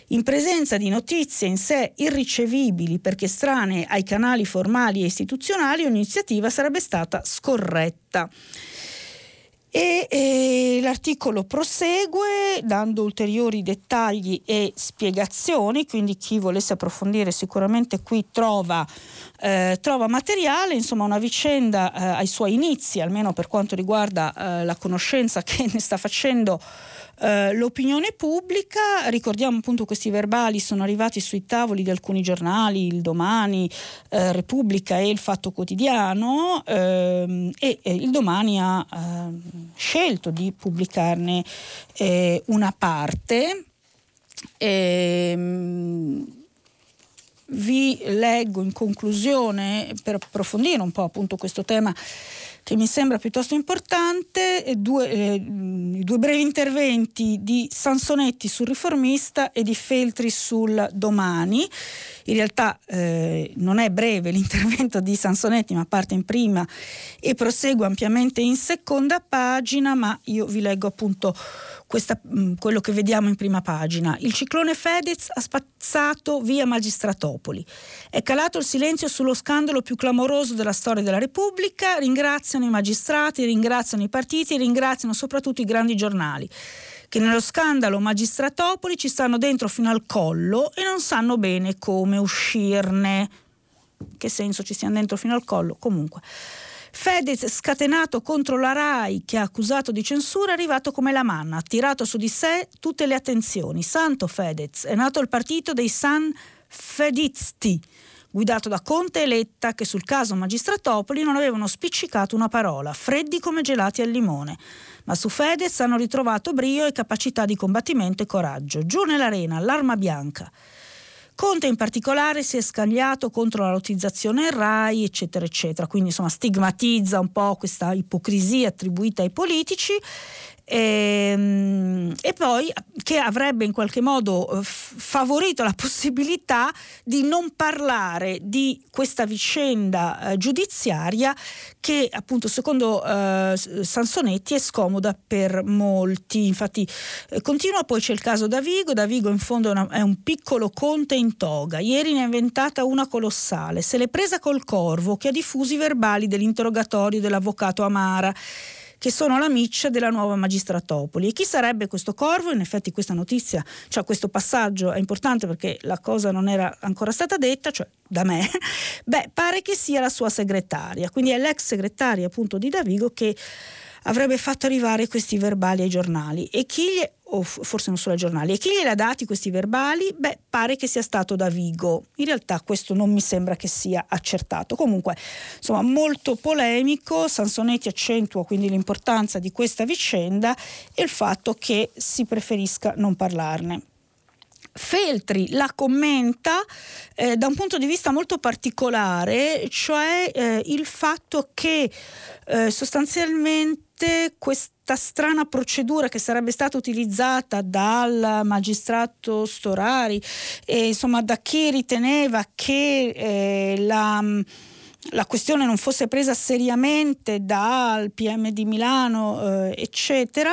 in presenza di notizie in sé irricevibili perché estranee ai canali formali e istituzionali, ogni iniziativa sarebbe stata scorretta. E, e, l'articolo prosegue dando ulteriori dettagli e spiegazioni, quindi chi volesse approfondire sicuramente qui trova, eh, trova materiale, insomma una vicenda eh, ai suoi inizi, almeno per quanto riguarda eh, la conoscenza *laughs* che ne sta facendo eh, l'opinione pubblica, ricordiamo appunto questi verbali sono arrivati sui tavoli di alcuni giornali, il Domani, eh, Repubblica e il Fatto Quotidiano ehm, e, e, il Domani ha ehm, scelto di pubblicarne eh, una parte. Ehm, vi leggo in conclusione per approfondire un po' appunto questo tema che mi sembra piuttosto importante, due, eh, due, brevi interventi di Sansonetti sul riformista e di Feltri sul domani. In realtà eh, non è breve l'intervento di Sansonetti, ma parte in prima e prosegue ampiamente in seconda pagina, ma io vi leggo appunto questa, mm, quello che vediamo in prima pagina. Il ciclone Fedez ha spazzato via Magistratopoli. È calato il silenzio sullo scandalo più clamoroso della storia della Repubblica. Ringraziano i magistrati, ringraziano i partiti, ringraziano soprattutto i grandi giornali che nello scandalo Magistratopoli ci stanno dentro fino al collo e non sanno bene come uscirne. Che senso ci stiamo dentro fino al collo? Comunque. Fedez scatenato contro la RAI che ha accusato di censura è arrivato come la manna, ha tirato su di sé tutte le attenzioni. Santo Fedez, è nato il partito dei San Fedizti, guidato da Conte e Letta che sul caso Magistratopoli non avevano spiccicato una parola, freddi come gelati al limone. Ma su Fedez hanno ritrovato brio e capacità di combattimento e coraggio. Giù nell'arena, l'arma bianca. Conte in particolare si è scagliato contro la lottizzazione RAI, eccetera, eccetera. Quindi insomma stigmatizza un po' questa ipocrisia attribuita ai politici ehm, e, poi che avrebbe in qualche modo eh, favorito la *laughs* possibilità di non parlare di questa vicenda eh, giudiziaria che appunto secondo eh, Sansonetti è scomoda per molti. Infatti eh, continua, poi c'è il caso Davigo, Davigo in fondo è, una, è un piccolo conte in toga, ieri ne ha inventata una colossale, se l'è presa col corvo che ha diffuso i verbali dell'interrogatorio dell'avvocato Amara che sono la miccia della nuova magistratopoli. E chi sarebbe questo corvo? In effetti questa notizia, cioè questo passaggio è importante perché la cosa non era ancora stata detta, cioè da me, *laughs* beh, pare che sia la sua segretaria, quindi è l'ex segretaria appunto di Davigo che avrebbe fatto arrivare questi verbali ai giornali e chi o forse non solo ai giornali, e chi glieli ha dati questi verbali? Beh, pare che sia stato Davigo. In realtà questo non mi sembra che sia accertato. Comunque, insomma, molto polemico, Sansonetti accentua quindi l'importanza di questa vicenda e il fatto che si preferisca non parlarne. Feltri la commenta eh, da un punto di vista molto particolare, cioè eh, il fatto che eh, sostanzialmente questa strana procedura che sarebbe stata utilizzata dal magistrato Storari e insomma da chi riteneva che eh, la la questione non fosse presa seriamente dal PM di Milano, eh, eccetera,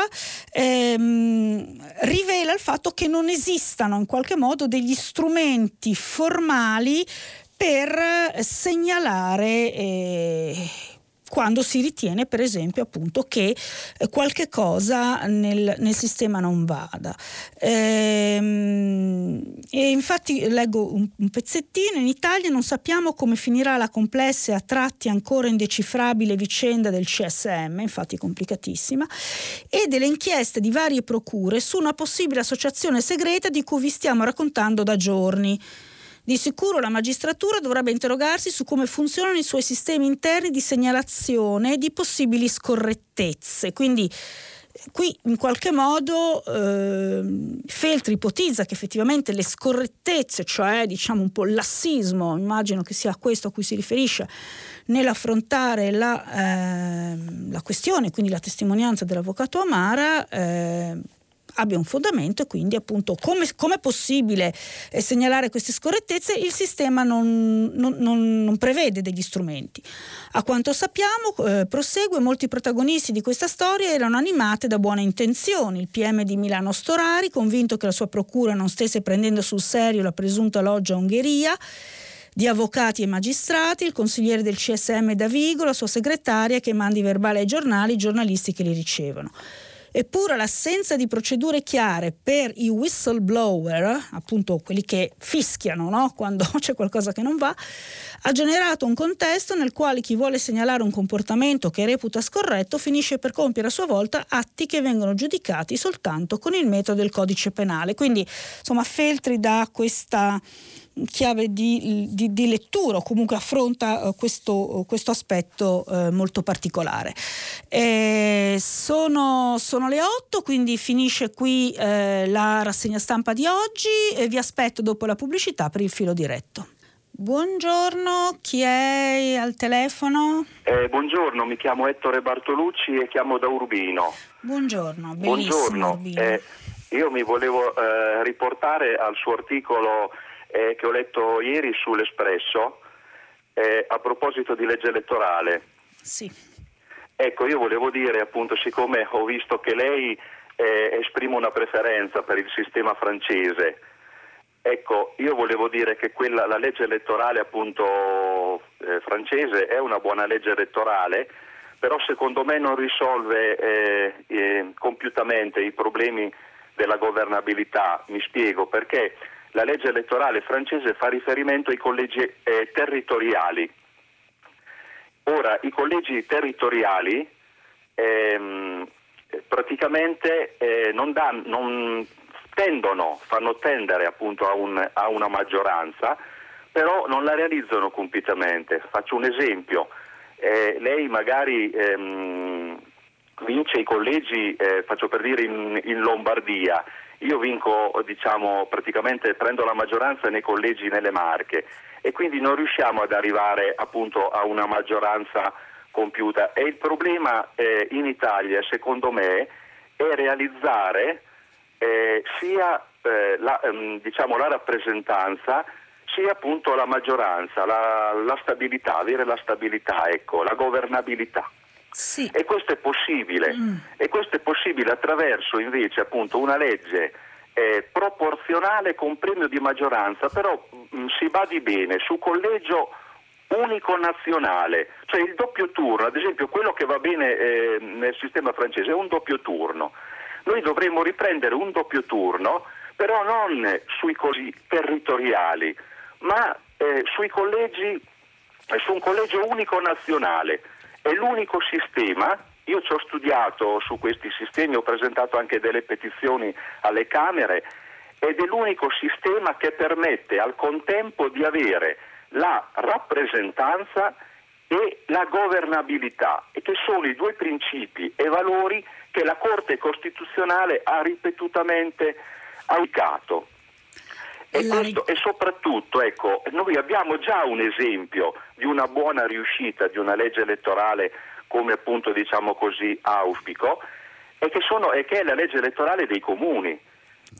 ehm, rivela il fatto che non esistano in qualche modo degli strumenti formali per segnalare eh, quando si ritiene per esempio appunto che eh, qualche cosa nel, nel sistema non vada. Ehm, e infatti leggo un, un, pezzettino, in Italia non sappiamo come finirà la complessa e a tratti ancora indecifrabile vicenda del CSM, infatti complicatissima, e delle inchieste di varie procure su una possibile associazione segreta di cui vi stiamo raccontando da giorni. Di sicuro la magistratura dovrebbe interrogarsi su come funzionano i suoi sistemi interni di segnalazione di possibili scorrettezze. Quindi Qui in qualche modo eh, Feltri ipotizza che effettivamente le scorrettezze, cioè diciamo un po' l'assismo, immagino che sia a questo a cui si riferisce, nell'affrontare la, eh, la questione, quindi la testimonianza dell'avvocato Amara, eh, abbia un fondamento e quindi appunto come, è possibile eh, segnalare queste scorrettezze il sistema non, non, non, non, prevede degli strumenti. A quanto sappiamo, eh, prosegue, molti protagonisti di questa storia erano animati da buone intenzioni. Il PM di Milano Storari, convinto che la sua procura non stesse prendendo sul serio la presunta loggia Ungheria, di avvocati e magistrati, il consigliere del CSM Davigo, la sua segretaria che mandi verbali ai giornali, i giornalisti che li ricevono. Eppure l'assenza di procedure chiare per i whistleblower, appunto quelli che fischiano no? quando *laughs* c'è qualcosa che non va, ha generato un contesto nel quale chi vuole segnalare un comportamento che reputa scorretto finisce per compiere a sua volta atti che vengono giudicati soltanto con il metodo del codice penale. Quindi insomma Feltri dà questa chiave di, di, di lettura o comunque affronta uh, questo, questo, aspetto uh, molto particolare. Eh, sono, sono, le 8, quindi finisce qui eh, la rassegna stampa di oggi e vi aspetto dopo la pubblicità per il filo diretto. Buongiorno, chi è al telefono?
Eh, buongiorno, mi chiamo Ettore Bartolucci e chiamo da Urbino.
Buongiorno,
bellissimo buongiorno. Eh, io mi volevo riportare al suo articolo eh, che ho letto ieri sull'Espresso eh, a proposito di legge elettorale.
Sì.
Ecco, io volevo dire appunto, siccome ho visto che lei eh, esprime una preferenza per il sistema francese, ecco, io volevo dire che quella, la legge elettorale appunto eh, francese è una buona legge elettorale, però secondo me non risolve eh, eh, compiutamente i problemi della governabilità. Mi spiego perché la legge elettorale francese fa riferimento ai collegi eh, territoriali. Ora, i collegi territoriali ehm, praticamente eh, non, dan, non, tendono, fanno tendere appunto a, un, a, una maggioranza, però non la realizzano completamente. Faccio un esempio, eh, lei magari ehm, vince i collegi, eh, faccio per dire in, in Lombardia, io vinco, diciamo, praticamente prendo la maggioranza nei collegi nelle Marche e quindi non riusciamo ad arrivare appunto a una maggioranza compiuta. E il problema eh, in Italia, secondo me, è realizzare eh, sia eh, la, ehm, diciamo, la, rappresentanza sia appunto la maggioranza, la, la stabilità, avere la stabilità, ecco, la governabilità.
Sì.
E questo è possibile. Mm. E questo è possibile attraverso invece appunto una legge eh, proporzionale con premio di maggioranza, però mh, mm, si badi bene su collegio unico nazionale, cioè il doppio turno, ad esempio quello che va bene eh, nel sistema francese è un doppio turno. Noi dovremmo riprendere un doppio turno, però non sui così territoriali, ma eh, sui collegi, eh, su un collegio unico nazionale è l'unico sistema, io ci ho studiato su questi sistemi, ho presentato anche delle petizioni alle Camere, ed è l'unico sistema che permette al contempo di avere la rappresentanza e la governabilità, e che sono i due principi e valori che la Corte Costituzionale ha ripetutamente audicato. E, questo, e, soprattutto, ecco, noi abbiamo già un esempio di una buona riuscita di una legge elettorale come appunto diciamo così auspico, e che, sono, e che è la legge elettorale dei comuni.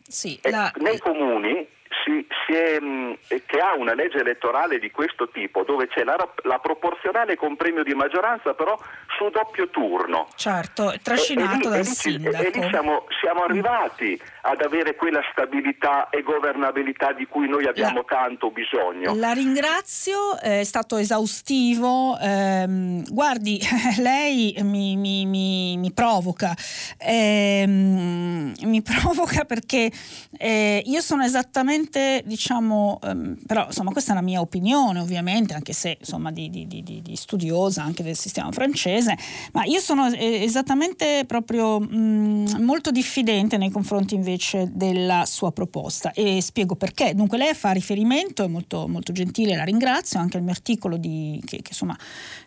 Sì, la...
Nei comuni si, si è, mm, che ha una legge elettorale di questo tipo, dove c'è la, la, proporzionale con premio di maggioranza, però su doppio turno.
Certo, trascinato e, e lì, dal e lì, sindaco.
E lì siamo, siamo mm. arrivati ad avere quella stabilità e governabilità di cui noi abbiamo la, tanto bisogno.
La ringrazio, è stato esaustivo. Ehm, guardi, *laughs* lei mi, mi, mi, mi provoca, ehm, mi *laughs* provoca perché eh, io sono esattamente interessante, diciamo, ehm, però insomma questa è la mia opinione ovviamente, anche se insomma di, di, di, di studiosa anche del sistema francese, ma io sono eh, esattamente proprio mh, mm, molto diffidente nei confronti invece della sua proposta e spiego perché. Dunque lei fa riferimento, è molto, molto gentile, la ringrazio, anche al mio articolo di, che, che insomma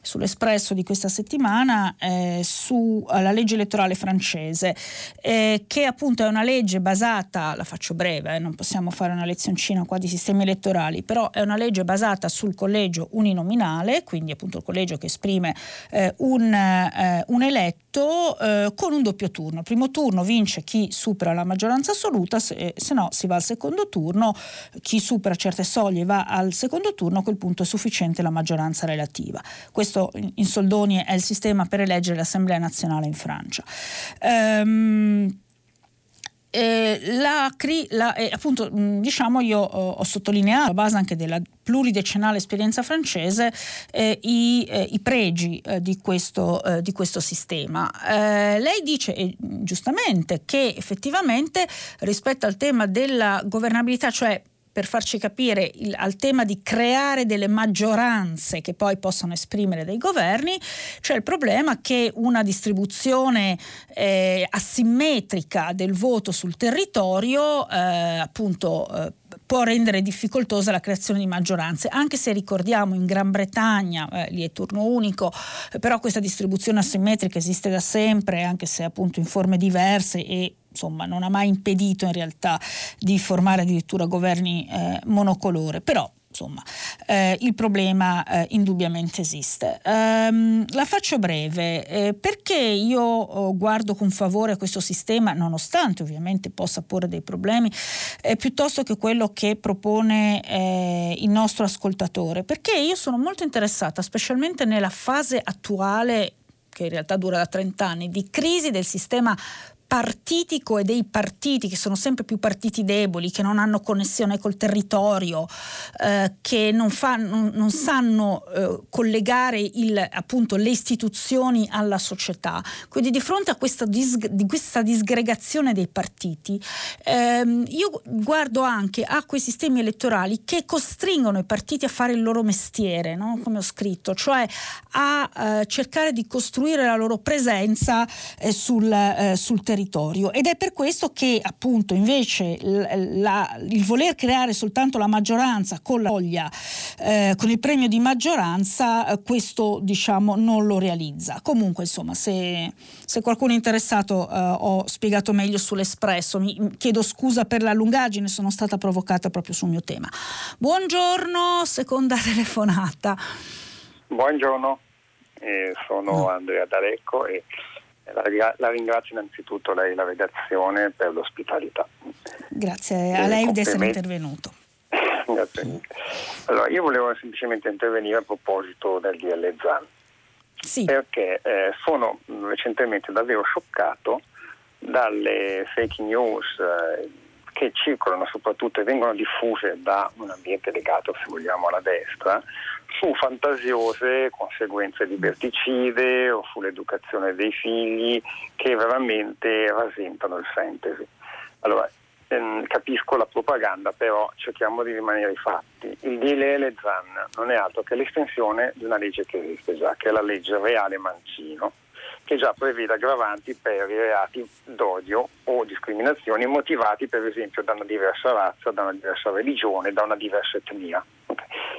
sull'Espresso di questa settimana eh, sulla legge elettorale francese, eh, che appunto è una legge basata, la faccio breve, eh, non possiamo fare una lezioncina qua di sistemi elettorali, però è una legge basata sul collegio uninominale, quindi appunto il collegio che esprime eh, un, eh, un, eletto eh, con un doppio turno. Primo turno vince chi supera la maggioranza assoluta, se, se no si va al secondo turno, chi supera certe soglie va al secondo turno, a quel punto è sufficiente la maggioranza relativa. Questo in soldoni è il sistema per eleggere l'Assemblea nazionale in Francia. Ehm, eh, la, la, eh, appunto, diciamo, io ho, ho, sottolineato, a base anche della pluridecennale esperienza francese, eh, i, eh, i, pregi eh, di questo, eh, di, questo, sistema. lei dice giustamente che effettivamente rispetto al tema della governabilità, cioè per farci capire il, al tema di creare delle maggioranze che poi possono esprimere dei governi, c'è il problema che una distribuzione eh, asimmetrica del voto sul territorio eh, appunto eh, può rendere difficoltosa la creazione di maggioranze, anche se ricordiamo in Gran Bretagna, eh, lì è turno unico, eh, però questa distribuzione asimmetrica esiste da sempre, anche se appunto in forme diverse e insomma, non ha mai impedito in realtà di formare addirittura governi eh, monocolore, però insomma, eh, il problema eh, indubbiamente esiste. Um, la faccio breve, eh, perché io oh, guardo con favore questo sistema, nonostante ovviamente possa porre dei problemi, piuttosto che quello che propone eh, il nostro ascoltatore, perché io sono molto interessata, specialmente nella fase attuale che in realtà dura da 30 anni, di crisi del sistema partitico e dei partiti che sono sempre più partiti deboli, che non hanno connessione col territorio, eh, che non, fa, non, non sanno eh, collegare il, appunto, le istituzioni alla società. Quindi di fronte a questa, dis, di questa disgregazione dei partiti, ehm, io guardo anche a quei sistemi elettorali che costringono i partiti a fare il loro mestiere, no? come ho scritto, cioè a eh, cercare di costruire la loro presenza eh, sul, eh, sul territorio territorio ed è per questo che appunto invece la, il voler creare soltanto la maggioranza con la voglia, eh, con il premio di maggioranza, eh, questo diciamo non lo realizza. Comunque insomma se, se qualcuno è interessato eh, ho spiegato meglio sull'espresso, mi chiedo scusa per la lungaggine, sono stata provocata proprio sul mio tema. Buongiorno, seconda *laughs* telefonata.
Buongiorno, eh, sono Andrea D'Arecco e la, la, ringrazio innanzitutto lei, la redazione, per l'ospitalità.
Grazie a lei di essere intervenuto. *laughs*
Grazie. Allora, io volevo semplicemente intervenire a proposito del DL ZAN. Sì. Perché eh, sono recentemente davvero scioccato dalle fake news eh, che circolano soprattutto e vengono diffuse da un ambiente legato, se vogliamo, alla destra, su fantasiose conseguenze liberticide o sull'educazione dei figli che veramente rasentano il fantasy. Allora, ehm, capisco la propaganda, però cerchiamo di rimanere ai fatti. Il DLL ZAN non è altro che l'estensione di una legge che esiste già, che è la legge reale Mancino, che già prevede aggravanti per i reati d'odio o discriminazioni motivati per esempio da una diversa razza, da una diversa religione, da una diversa etnia.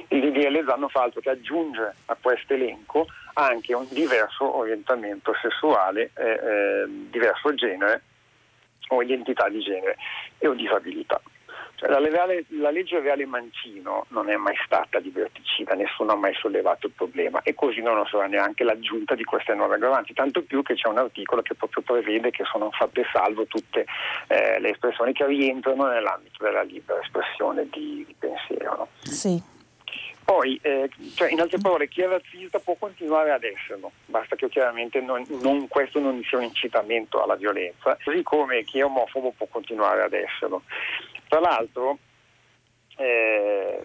Il DDL ZAN non fa altro che aggiungere a questo elenco anche un diverso orientamento sessuale, eh, eh, diverso genere o identità di genere e o disabilità. Cioè, la, reale, la, legge reale Mancino non è mai stata liberticida, nessuno ha mai sollevato il problema e così non lo sarà neanche l'aggiunta di queste nuove aggravanti, tanto più che c'è un articolo che proprio prevede che sono fatte salvo tutte eh, le espressioni che rientrano nell'ambito della libera espressione di, di pensiero. No?
Sì.
Poi, eh, cioè in altre parole, chi è razzista può continuare ad esserlo, basta che chiaramente non, non, questo non sia un incitamento alla violenza, così come chi è omofobo può continuare ad esserlo. Tra l'altro, eh,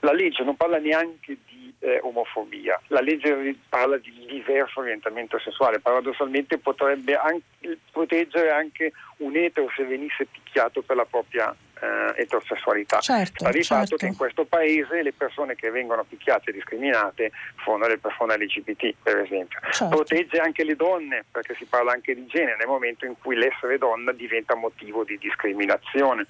la legge non parla neanche di eh, omofobia, la legge parla di diverso orientamento sessuale, paradossalmente potrebbe anche, proteggere anche un etero se venisse picchiato per la propria eh, eterosessualità.
Certo,
Sta di
certo.
fatto che in questo paese le persone che vengono picchiate e discriminate sono le persone LGBT, per esempio.
Certo.
Protegge anche le donne, perché si parla anche di genere nel momento in cui l'essere donna diventa motivo di discriminazione.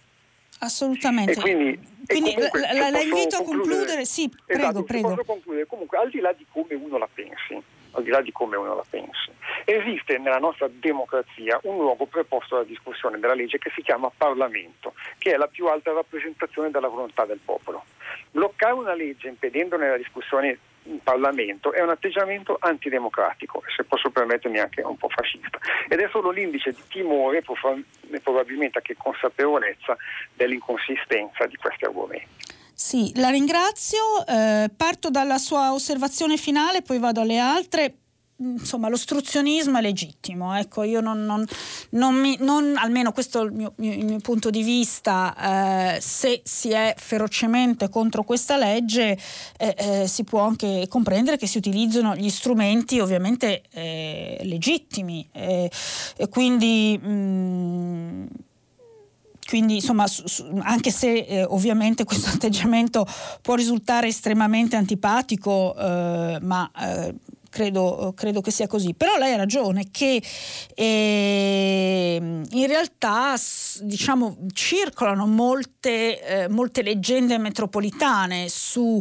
Assolutamente.
Quindi,
Quindi
comunque,
la, la- la invito a concludere, sì, prego,
Esatto,
prego.
posso concludere, comunque al di là di come uno la pensi, al di là di come uno la pensi, esiste nella nostra democrazia un luogo preposto alla discussione della legge che si chiama Parlamento, che è la più alta rappresentazione della volontà del popolo. Bloccare una legge impedendone la discussione in Parlamento è un atteggiamento antidemocratico se posso permettermi anche un po' fascista ed è solo l'indice di timore e probabilmente anche consapevolezza dell'inconsistenza di questi argomenti.
Sì, la ringrazio. Eh, parto dalla sua osservazione finale, poi vado alle altre. Insomma, l'ostruzionismo è legittimo, ecco, io non, non, non mi, non, almeno questo è il mio, il mio punto di vista, eh, se si è ferocemente contro questa legge eh, eh, si può anche comprendere che si utilizzano gli strumenti ovviamente eh, legittimi e quindi... Mh, quindi insomma su, su, anche se eh, ovviamente questo *laughs* atteggiamento può risultare estremamente antipatico eh, ma eh, Credo, credo, che sia così. Però lei ha ragione che eh, in realtà diciamo, circolano molte, eh, molte, leggende metropolitane su,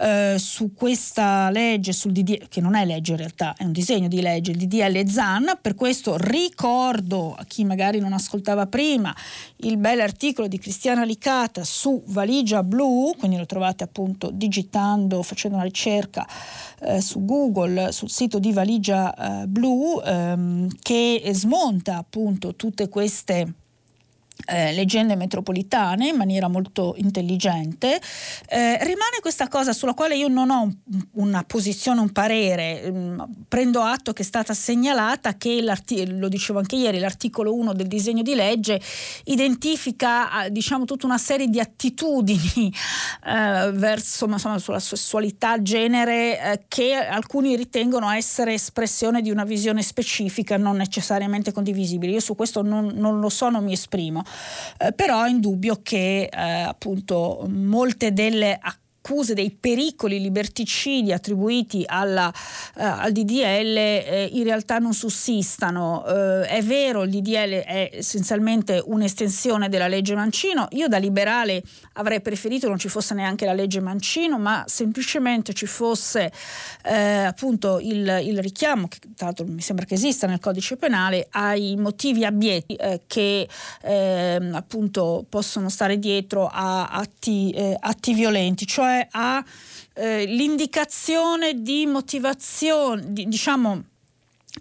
eh, su questa legge, sul DDL, che non è legge in realtà, è un disegno di legge, il DDL ZAN. Per questo ricordo a chi magari non ascoltava prima il bel articolo di Cristiana Licata su Valigia Blu, quindi lo trovate appunto digitando, facendo una ricerca eh, su Google sul sito di Valigia eh, Blu ehm, che smonta appunto tutte queste eh, leggende metropolitane in maniera molto intelligente. Eh, rimane questa cosa sulla quale io non ho un, una posizione, un parere, mh, prendo atto che è stata segnalata che, lo dicevo anche ieri, l'articolo 1 del disegno di legge identifica diciamo tutta una serie di attitudini *laughs* eh, verso insomma, sulla sessualità, genere, eh, che alcuni ritengono essere espressione di una visione specifica, non necessariamente condivisibile. Io su questo non, non lo so, non mi esprimo. Eh, però è indubbio che eh, appunto molte delle accuse dei pericoli liberticidi attribuiti alla, uh, al DDL eh, in realtà non sussistano. Uh, è vero, il DDL è essenzialmente un'estensione della legge Mancino. Io da liberale avrei preferito non ci fosse neanche la legge Mancino, ma semplicemente ci fosse eh, appunto il, il, richiamo, che tra l'altro mi sembra che esista nel codice penale, ai motivi abietti eh, che ehm, appunto possono stare dietro a atti, eh, atti violenti, cioè a eh, l'indicazione di motivazione, di, diciamo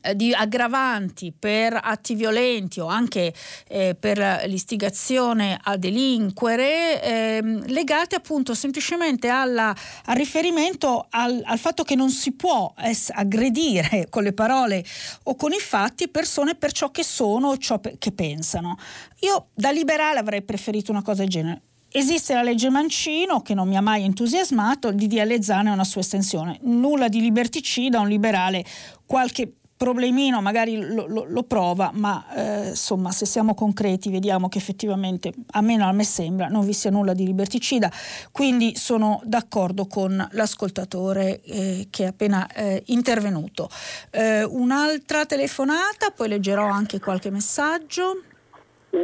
eh, di aggravanti per atti violenti o anche eh, per l'istigazione a delinquere eh, legate appunto semplicemente alla, al riferimento al, al, fatto che non si può es- aggredire *laughs* con le parole o con i fatti persone per ciò che sono o ciò pe- che pensano. Io da liberale avrei preferito una cosa del genere. Esiste la legge Mancino che non mi ha mai entusiasmato, il DDL Zan è una sua estensione. Nulla di liberticida, un liberale qualche problemino magari lo, lo, lo prova, ma eh, insomma se siamo concreti vediamo che effettivamente, almeno a me sembra, non vi sia nulla di liberticida, quindi sono d'accordo con l'ascoltatore eh, che è appena eh, intervenuto. Eh, un'altra telefonata, poi leggerò anche qualche messaggio.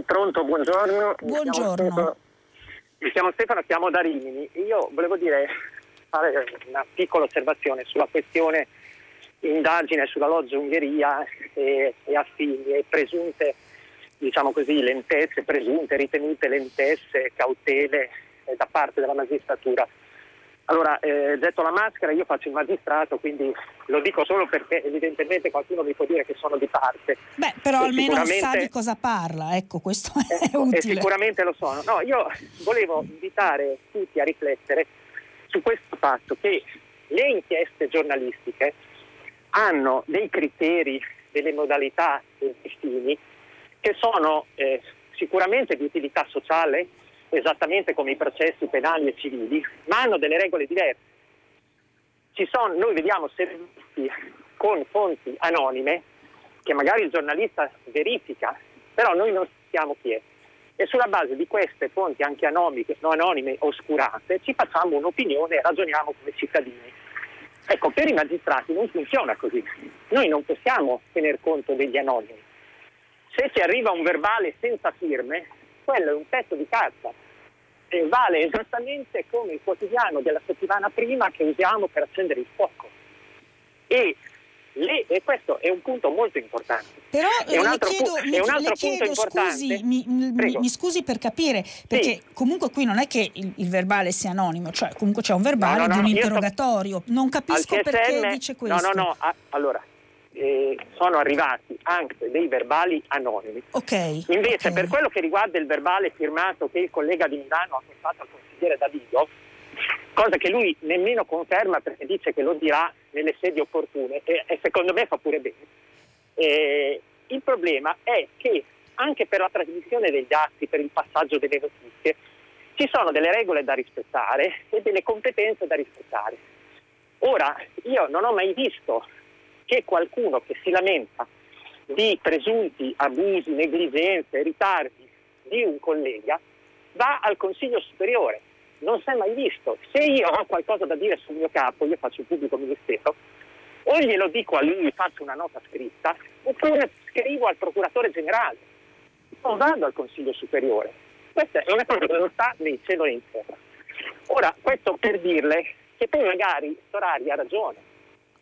Pronto, buongiorno.
Buongiorno.
Mi chiamo Stefano, siamo da Rimini. Io volevo dire, fare una piccola osservazione sulla questione indagine sulla loggia Ungheria e, e affini e presunte, diciamo così, lentezze, presunte, ritenute lentezze, cautele eh, da parte della magistratura. Allora, eh, getto la maschera, io faccio il magistrato, quindi lo dico solo perché evidentemente qualcuno mi può dire che sono di parte.
Beh, però e almeno sa di cosa parla, ecco, questo è utile.
E sicuramente lo sono. No, io volevo invitare tutti a riflettere su questo fatto che le inchieste giornalistiche hanno dei criteri, delle modalità, dei destini che sono eh, sicuramente di utilità sociale, esattamente come i processi penali e civili, ma hanno delle regole diverse. Sono, noi vediamo servizi con fonti anonime che magari il giornalista verifica, però noi non sappiamo chi è. e sulla base di queste fonti anche anonime, no anonime oscurate ci facciamo un'opinione e ragioniamo come cittadini. Ecco, per i magistrati non funziona così. Noi non possiamo tener conto degli anonimi. Se ci arriva un verbale senza firme, quello è un pezzo di carta e vale esattamente come il quotidiano della settimana prima che usiamo per accendere il fuoco. E Lì, e questo è un punto molto importante.
Però è un altro, chiedo, pu- è un altro punto importante. Scusi, mi, mi, mi, scusi per capire, perché sì. comunque qui non è che il, il, verbale sia anonimo, cioè comunque c'è un verbale no, no, no, di un interrogatorio. So, non capisco perché dice questo.
No, no, no, a, allora, eh, sono arrivati anche dei verbali anonimi.
Okay,
Invece
okay.
per quello che riguarda il verbale firmato che il collega di Milano ha portato al consigliere Davido, cosa che lui nemmeno conferma perché dice che lo dirà nelle sedi opportune e, e secondo me fa pure bene. Eh, il problema è che anche per la trasmissione degli atti, per il passaggio delle notizie, ci sono delle regole da rispettare e delle competenze da rispettare. Ora, io non ho mai visto che qualcuno che si lamenta di presunti abusi, negligenze, ritardi di un collega va al Consiglio Superiore non si è mai visto. Se io ho qualcosa da dire sul mio capo, io faccio un pubblico ministero, o glielo dico a lui, faccio una nota scritta, oppure scrivo al procuratore generale. Non vado al Consiglio Superiore. Questa è una cosa che sta né in cielo né in terra. Ora, questo per dirle che poi magari Storari ha ragione,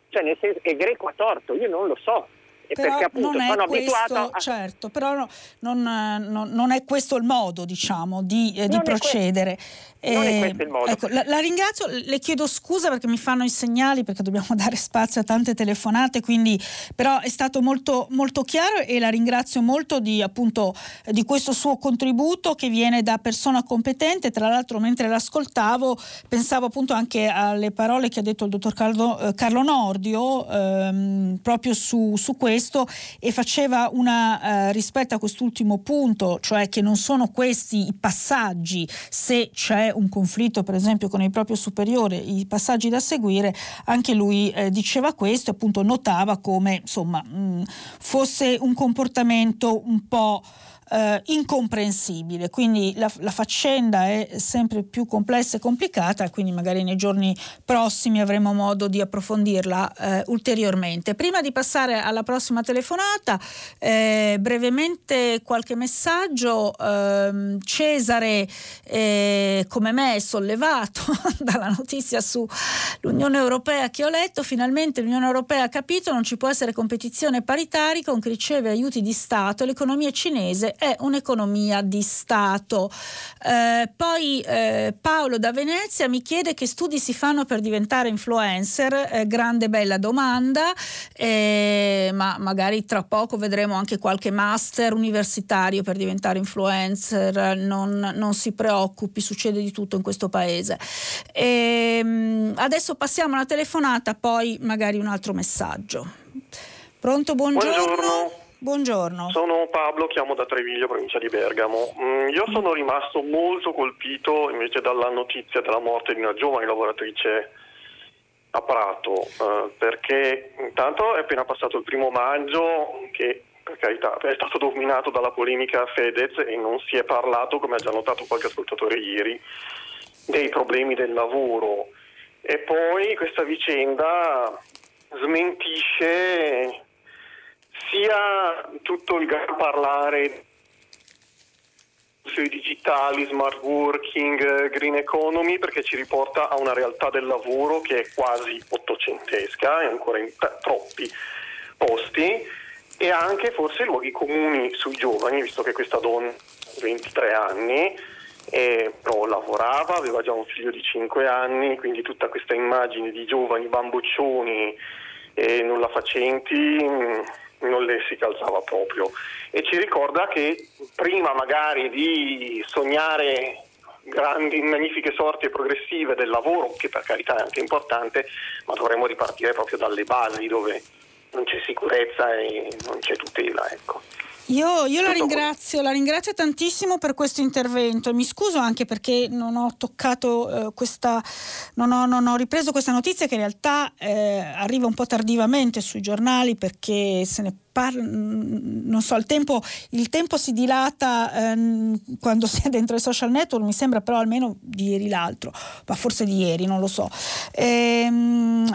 cioè nel senso che Greco ha torto, io non lo so,
però
perché appunto
non
sono
questo,
abituato
a... Certo, però no, non, non, non, è questo il modo, diciamo, di, eh, di procedere.
non è questo il modo.
Ecco, la, la, ringrazio, le chiedo scusa perché mi fanno i segnali, perché dobbiamo *laughs* dare spazio a tante telefonate, quindi però è stato molto, molto chiaro e la ringrazio molto di, appunto, di questo suo contributo che viene da persona competente. Tra l'altro mentre l'ascoltavo pensavo appunto anche alle parole che ha detto il dottor Carlo, eh, Carlo Nordio ehm, proprio su, su questo questo e faceva una eh, rispetto a quest'ultimo punto, cioè che non sono questi i passaggi, se c'è un conflitto per esempio con il proprio superiore, i passaggi da seguire, anche lui eh, diceva questo, appunto notava come insomma mh, fosse un comportamento un po' eh, incomprensibile. Quindi la, la, faccenda è sempre più complessa e complicata, quindi magari nei giorni prossimi avremo modo di approfondirla eh, ulteriormente. Prima di passare alla prossima telefonata, eh, brevemente qualche messaggio. Ehm, Cesare, eh, come me, è sollevato *laughs* dalla notizia sull'Unione Europea che ho letto. Finalmente l'Unione Europea ha capito non ci può essere competizione paritaria con chi riceve aiuti di Stato. L'economia cinese è un'economia di Stato. Eh, poi eh, Paolo da Venezia mi chiede che studi si fanno per diventare influencer, eh, grande bella domanda, eh, ma magari tra poco vedremo anche qualche master universitario per diventare influencer, non, non si preoccupi, succede di tutto in questo paese. E, ehm, adesso passiamo alla telefonata, poi magari un altro messaggio. Pronto, buongiorno.
buongiorno.
Buongiorno.
Sono Pablo, chiamo da Treviglio, provincia di Bergamo. Mm, io sono rimasto molto colpito invece dalla notizia della morte di una giovane lavoratrice a Prato, eh, perché intanto è appena passato il primo maggio che per carità è stato dominato dalla polemica Fedez e non si è parlato, come ha già notato qualche ascoltatore ieri, dei problemi del lavoro. E poi questa vicenda smentisce sia tutto il gran parlare sui digitali, smart working, green economy, perché ci riporta a una realtà del lavoro che è quasi ottocentesca, è ancora in t- troppi posti, e anche forse luoghi comuni sui giovani, visto che questa donna ha 23 anni, eh, però lavorava, aveva già un figlio di 5 anni, quindi tutta questa immagine di giovani bamboccioni e nulla facenti non le si calzava proprio e ci ricorda che prima magari di sognare grandi, magnifiche sorti progressive del lavoro, che per carità è anche importante, ma dovremmo ripartire proprio dalle basi dove non c'è sicurezza e non c'è tutela. Ecco.
Io, io la, ringrazio, la, ringrazio, tantissimo per questo intervento. Mi scuso anche perché non ho toccato eh, questa, non ho, non ho, ripreso questa notizia che in realtà eh, arriva un po' tardivamente sui giornali perché se ne parla, non so, il tempo, il tempo si dilata ehm, quando si è dentro i social network, mi sembra però almeno di ieri l'altro, ma forse di ieri, non lo so. Ehm,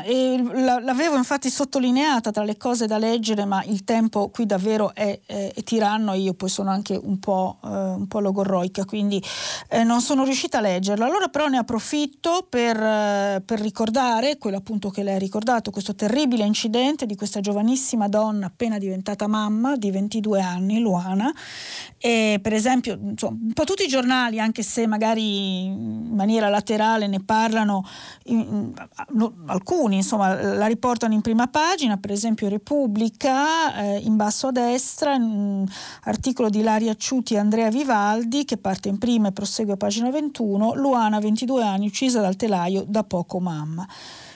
l'avevo infatti sottolineata tra le cose da leggere, ma il tempo qui davvero è, è, è tiranno e io poi sono anche un po', eh, un po logorroica, quindi eh, non sono riuscita a leggerlo. Allora però ne approfitto per, eh, per ricordare quello appunto che lei ha ricordato, questo terribile incidente di questa giovanissima donna appena diventata mamma di 22 anni, Luana. E per esempio, insomma, un po' tutti i giornali, anche se magari in maniera laterale ne parlano, in, in, alcuni insomma la riportano in prima pagina, per esempio Repubblica, eh, in basso a destra, articolo di Laria Ciuti e Andrea Vivaldi che parte in prima e prosegue a pagina 21, Luana 22 anni uccisa dal telaio da poco mamma.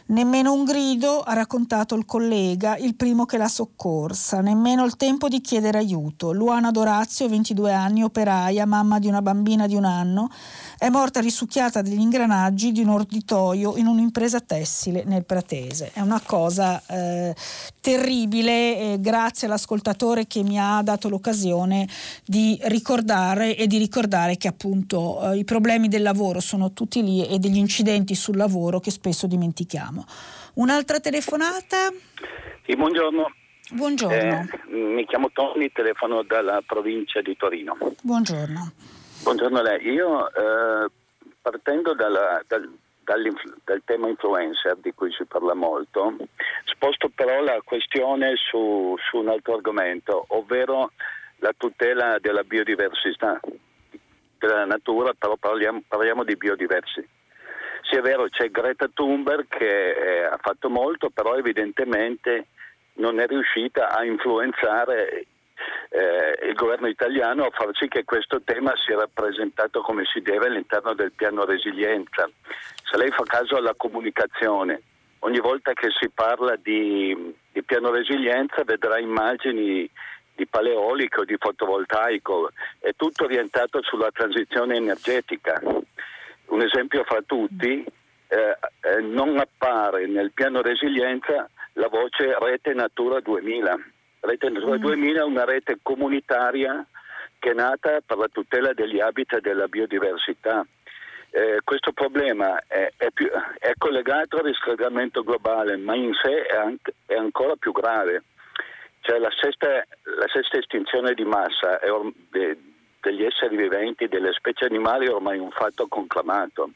Nemmeno un grido ha raccontato il collega, il primo che l'ha soccorsa, nemmeno il tempo di chiedere aiuto. Luana Dorazio, 22 anni, operaia, mamma di una bambina di un anno, è morta risucchiata dagli ingranaggi di un orditoio in un'impresa tessile nel Pratese. È una cosa eh, terribile, eh, grazie all'ascoltatore che mi ha dato l'occasione di ricordare e di ricordare che appunto eh, i problemi del lavoro sono tutti lì e degli incidenti sul lavoro che spesso dimentichiamo sentiamo. Un'altra telefonata?
Sì, buongiorno.
Buongiorno.
Eh, mi chiamo Tony, telefono dalla provincia di Torino.
Buongiorno.
Buongiorno a lei. Io eh, partendo dalla, dal, dal, tema influencer di cui si parla molto, sposto però la questione su, su un altro argomento, ovvero la tutela della biodiversità, della natura, però parliamo, parliamo di biodiversità sì, è vero, c'è Greta Thunberg che eh, ha fatto molto, però evidentemente non è riuscita a influenzare eh, il governo italiano a far sì che questo tema sia rappresentato come si deve all'interno del piano resilienza. Se lei fa caso alla comunicazione, ogni volta che si parla di, di piano resilienza vedrà immagini di paleolico, di fotovoltaico, è tutto orientato sulla transizione energetica un esempio fra tutti, eh, eh, non appare nel piano resilienza la voce Rete Natura 2000. Rete Natura mm. 2000 è una rete comunitaria che è nata per la tutela degli habitat e della biodiversità. Eh, questo problema è, è, più, è, collegato al riscaldamento globale, ma in sé è, anche, è ancora più grave. Cioè la, sesta, la sesta estinzione di massa or, de, degli esseri viventi, delle specie animali è ormai un fatto conclamato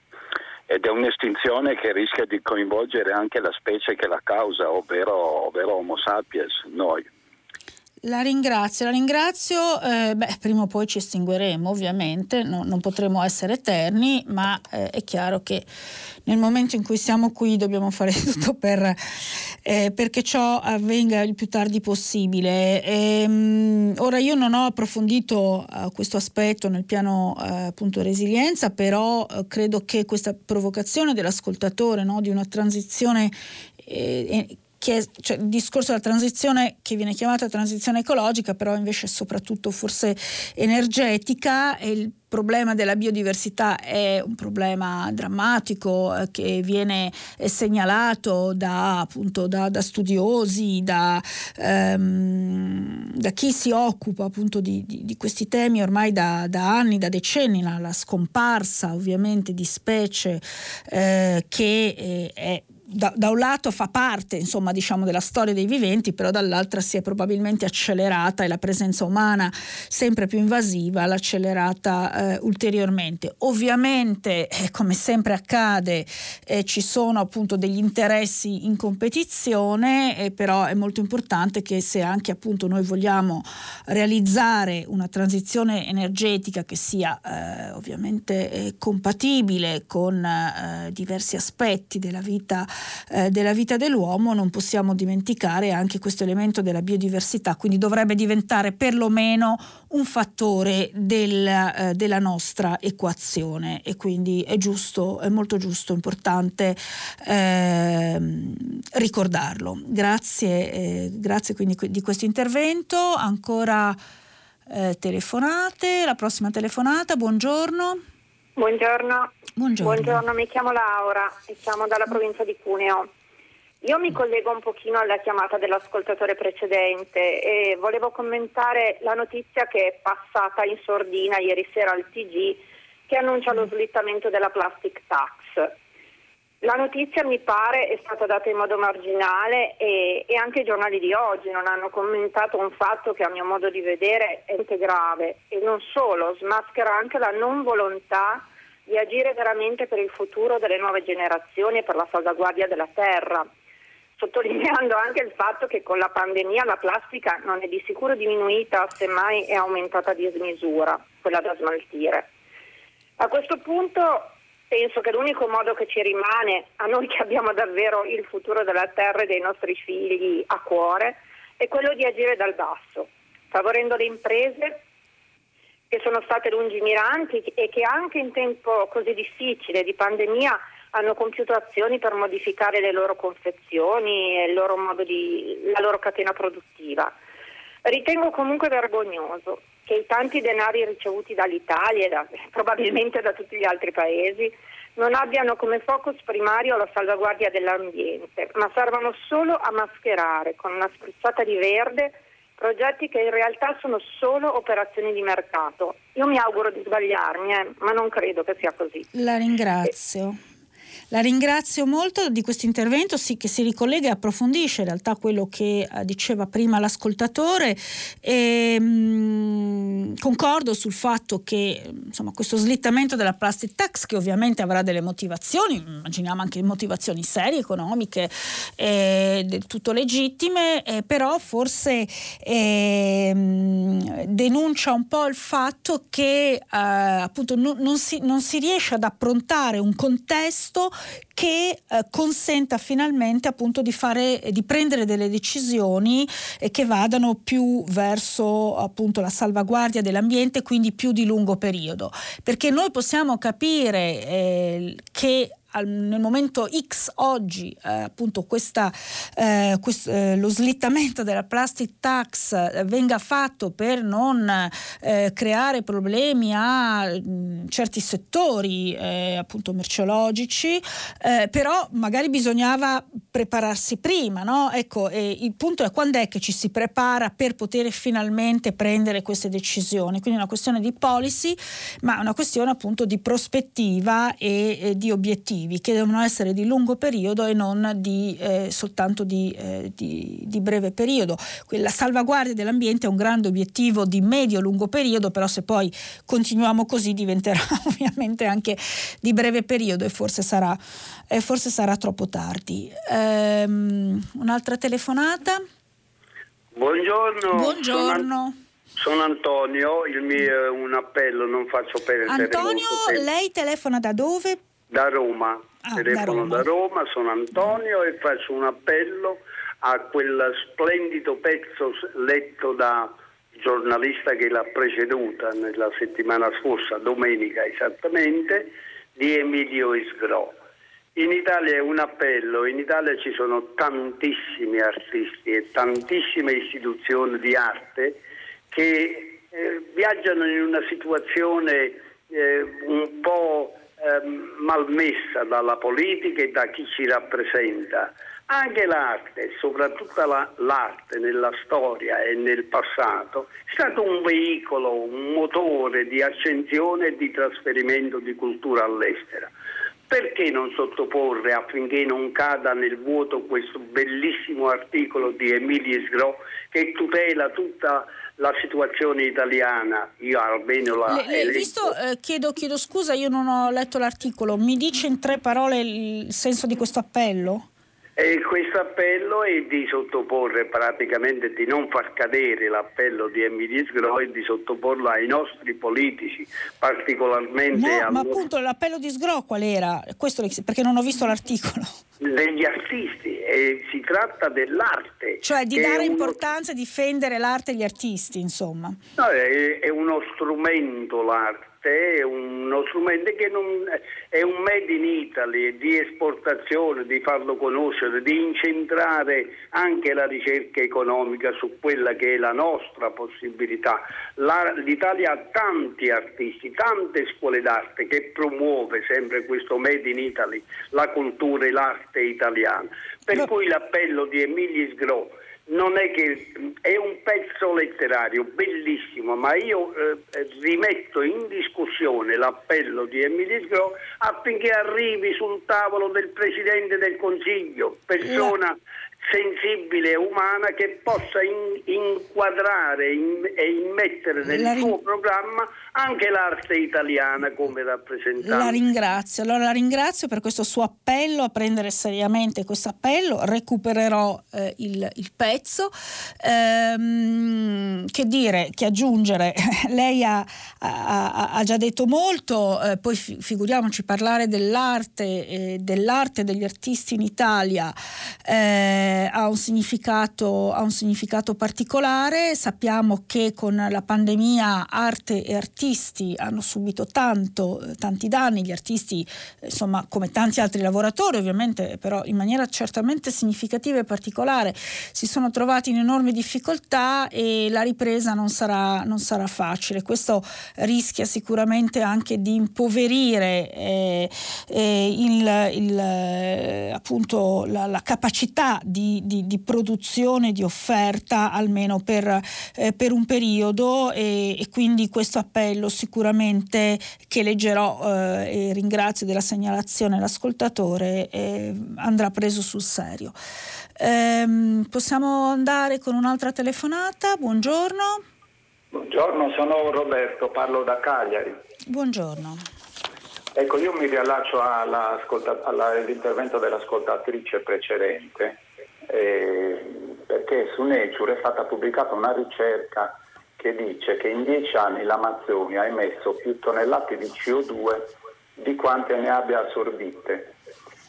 ed è un'estinzione che rischia di coinvolgere anche la specie che la causa, ovvero, ovvero Homo sapiens, noi.
La ringrazio, la ringrazio. Eh, beh, prima o poi ci estingueremo, ovviamente, no, non potremo essere eterni, ma eh, è chiaro che nel momento in cui siamo qui dobbiamo fare *laughs* tutto per, eh, perché ciò avvenga il più tardi possibile. E, ehm, ora io non ho approfondito uh, questo aspetto nel piano uh, appunto resilienza, però uh, credo che questa provocazione dell'ascoltatore no, di una transizione eh, che cioè, il discorso della transizione che viene chiamata transizione ecologica, però invece è soprattutto forse energetica e il problema della biodiversità è un problema drammatico eh, che viene eh, segnalato da, appunto, da, da studiosi, da, ehm, da, chi si occupa appunto di, di, di questi temi ormai da, anni, da decenni, la, la scomparsa ovviamente di specie eh, che eh, è da, da, un lato fa parte insomma, diciamo, della storia dei viventi, però dall'altra si è probabilmente accelerata e la presenza umana sempre più invasiva l'ha accelerata eh, ulteriormente. Ovviamente, eh, come sempre accade, eh, ci sono appunto degli interessi in competizione, però è molto importante che se anche appunto noi vogliamo realizzare una transizione energetica che sia eh, ovviamente eh, compatibile con eh, diversi aspetti della vita eh, della vita dell'uomo, non possiamo dimenticare anche questo elemento della biodiversità, quindi dovrebbe diventare perlomeno un fattore del, eh, della nostra equazione e quindi è giusto, è molto giusto, importante eh, ricordarlo. Grazie, eh, grazie quindi di questo intervento. Ancora eh, telefonate, la prossima telefonata, buongiorno.
Buongiorno. Buongiorno. Buongiorno. mi chiamo Laura e siamo dalla provincia di Cuneo. Io mi collego un pochino alla chiamata dell'ascoltatore precedente e volevo commentare la notizia che è passata in sordina ieri sera al TG che annuncia lo slittamento della plastic tax. La notizia mi pare è stata data in modo marginale e, e, anche i giornali di oggi non hanno commentato un fatto che a mio modo di vedere è grave e non solo, smaschera anche la non volontà di agire veramente per il futuro delle nuove generazioni e per la salvaguardia della terra, sottolineando anche il fatto che con la pandemia la plastica non è di sicuro diminuita, semmai è aumentata di smisura, quella da smaltire. A questo punto penso che l'unico modo che ci rimane, a noi che abbiamo davvero il futuro della terra e dei nostri figli a cuore, è quello di agire dal basso, favorendo le imprese che sono state lungimiranti e che anche in tempo così difficile di pandemia hanno compiuto azioni per modificare le loro confezioni e loro di, la loro catena produttiva. Ritengo comunque vergognoso che i tanti denari ricevuti dall'Italia e da, *laughs* probabilmente da tutti gli altri paesi non abbiano come focus primario la salvaguardia dell'ambiente, ma servano solo a mascherare con una spruzzata di verde progetti che in realtà sono solo operazioni di mercato. Io mi auguro di sbagliarmi, eh, ma non credo che sia così.
La ringrazio. La ringrazio molto di questo intervento sì, che si ricollega e approfondisce in realtà quello che eh, diceva prima l'ascoltatore. E, mh, mm, concordo sul fatto che insomma, questo slittamento della plastic tax, che ovviamente avrà delle motivazioni, immaginiamo anche motivazioni serie, economiche, eh, del tutto legittime, eh, però forse eh, denuncia un po' il fatto che eh, appunto non, non, si, non si riesce ad approntare un contesto che eh, consenta finalmente appunto di, fare, di prendere delle decisioni eh, che vadano più verso appunto la salvaguardia dell'ambiente, quindi più di lungo periodo. Perché noi possiamo capire eh, che nel momento X oggi eh, appunto questa, eh, quest, eh, lo slittamento della plastic tax eh, venga fatto per non eh, creare problemi a mh, mm, certi settori eh, appunto merceologici però magari bisognava prepararsi prima no? ecco il punto è quando è che ci si prepara per poter finalmente prendere queste decisioni quindi una questione di policy ma una questione appunto di prospettiva e, e di obiettivi obiettivi che devono essere di lungo periodo e non di, eh, soltanto di, eh, di, di, breve periodo. La salvaguardia dell'ambiente è un grande obiettivo di medio-lungo periodo, però se poi continuiamo così diventerà *laughs* ovviamente anche di breve periodo e forse sarà, eh, forse sarà troppo tardi. Ehm, un'altra telefonata?
Buongiorno.
Buongiorno.
Sono Antonio, il mio è un appello, non faccio perdere
Antonio, lei telefona da dove?
Da Roma, ah, telefono da Roma. da Roma, sono Antonio e faccio un appello a quel splendido pezzo letto da giornalista che l'ha preceduta nella settimana scorsa, domenica esattamente, di Emilio Isgro. In Italia è un appello, in Italia ci sono tantissimi artisti e tantissime istituzioni di arte che eh, viaggiano in una situazione eh, un po' malmessa dalla politica e da chi ci rappresenta. Anche l'arte, soprattutto la, l'arte nella storia e nel passato, è stato un veicolo, un motore di accensione e di trasferimento di cultura all'estero. Perché non sottoporre affinché non cada nel vuoto questo bellissimo articolo di Emilio Sgro che tutela tutta la situazione italiana, io almeno la...
Le, le, visto, eh, chiedo, chiedo scusa, io non ho letto l'articolo, mi dice in tre parole il senso di questo appello?
E questo appello è di sottoporre praticamente, di non far cadere l'appello di Emilio Sgro e di sottoporlo ai nostri politici, particolarmente...
No, ma appunto l'appello di Sgro qual era? Questo perché non ho visto l'articolo.
Degli artisti, e si tratta dell'arte.
Cioè di dare uno... importanza e difendere l'arte e gli artisti, insomma.
No, è, è uno strumento l'arte è uno strumento che non, è un made in Italy di esportazione, di farlo conoscere, di incentrare anche la ricerca economica su quella che è la nostra possibilità. La, L'Italia ha tanti artisti, tante scuole d'arte che promuove sempre questo made in Italy, la cultura e l'arte italiana. Per cui l'appello di Emilio Sgro non è che è un pezzo letterario bellissimo, ma io eh, rimetto in discussione l'appello di Emilio Sgro affinché arrivi sul tavolo del Presidente del Consiglio, persona sensibile e umana che possa in, inquadrare in, e immettere nel suo programma anche l'arte italiana come rappresentante.
La ringrazio, allora la ringrazio per questo suo appello a prendere seriamente questo appello, recupererò eh, il, il, pezzo. Ehm, che dire, che aggiungere, *laughs* lei ha, ha, ha, già detto molto, eh, poi fi, figuriamoci parlare dell'arte, eh, dell'arte degli artisti in Italia. Eh, ha, un significato, ha un significato particolare. Sappiamo che con la pandemia arte e artisti hanno subito tanto, tanti danni, gli artisti insomma come tanti altri lavoratori ovviamente però in maniera certamente significativa e particolare si sono trovati in enormi difficoltà e la ripresa non sarà, non sarà facile. Questo rischia sicuramente anche di impoverire eh, eh, il, il, eh, appunto la, la capacità di di, di, produzione, di offerta, almeno per, eh, per un periodo e, e, quindi questo appello sicuramente che leggerò eh, e ringrazio della segnalazione all'ascoltatore eh, andrà preso sul serio. Ehm, possiamo andare con un'altra telefonata? Buongiorno.
Buongiorno, sono Roberto, parlo da Cagliari.
Buongiorno.
Ecco, io mi riallaccio all'intervento dell'ascoltatrice precedente eh, perché su Nature è stata pubblicata una ricerca che dice che in dieci anni l'Amazzonia ha emesso più tonnellate di CO2 di quante ne abbia assorbite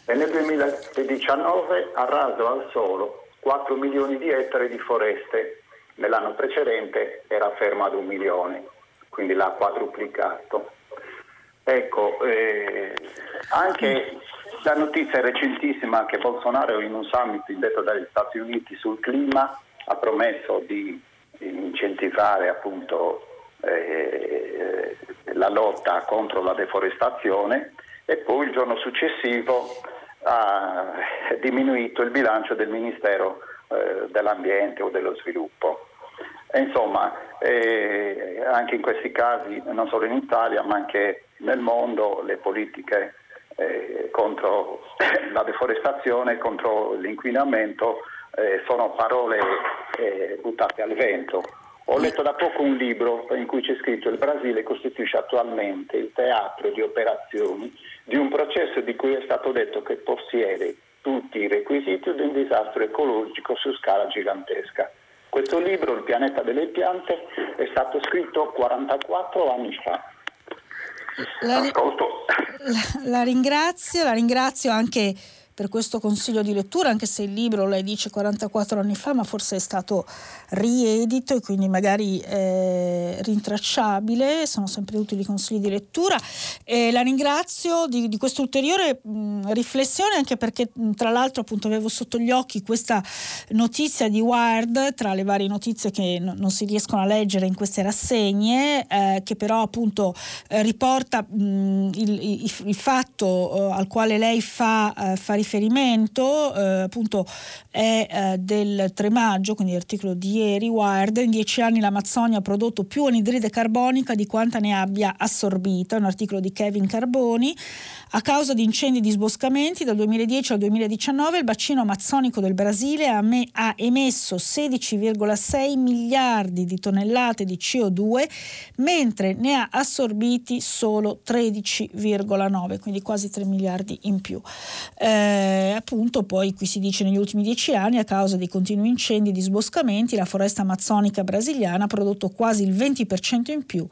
e nel 2019 ha raso al solo 4 milioni di ettari di foreste, nell'anno precedente era fermo ad un milione, quindi l'ha quadruplicato. Ecco, eh, anche la notizia recentissima che Bolsonaro in un summit indetto dagli Stati Uniti sul clima ha promesso di incentivare appunto eh, la lotta contro la deforestazione e poi il giorno successivo ha diminuito il bilancio del Ministero eh, dell'Ambiente o dello Sviluppo. E insomma, eh, anche in questi casi, non solo in Italia, ma anche nel mondo, le politiche eh, contro *coughs* la deforestazione, contro l'inquinamento, eh, sono parole eh, buttate al vento. Ho letto da poco un libro in cui c'è scritto il Brasile costituisce attualmente il teatro di operazioni di un processo di cui è stato detto che possiede tutti i requisiti di un disastro ecologico su scala gigantesca. Questo libro, Il pianeta delle piante, è stato scritto 44 anni fa.
La, la, la ringrazio, la ringrazio anche per questo consiglio di lettura, anche se il libro lei dice 44 anni fa, ma forse è stato riedito e quindi magari eh, rintracciabile, sono sempre utili i consigli di lettura. E la ringrazio di, di questa ulteriore mh, riflessione, anche perché mh, tra l'altro appunto avevo sotto gli occhi questa notizia di Wired, tra le varie notizie che n- non si riescono a leggere in queste rassegne, eh, che però appunto eh, riporta mh, il, il, il, fatto eh, al quale lei fa, eh, fa riferimento eh, appunto è eh, del 3 maggio, quindi l'articolo di ieri, Wired, in dieci anni l'Amazzonia ha prodotto più anidride carbonica di quanta ne abbia assorbita, un articolo di Kevin Carboni. A causa di incendi e disboscamenti dal 2010 al 2019 il bacino amazzonico del Brasile ha, me- ha emesso 16,6 miliardi di tonnellate di CO2, mentre ne ha assorbiti solo 13,9, quindi quasi 3 miliardi in più. Eh, appunto poi qui si dice negli ultimi dieci anni a causa dei continui incendi e disboscamenti la foresta amazzonica brasiliana ha prodotto quasi il 20% in più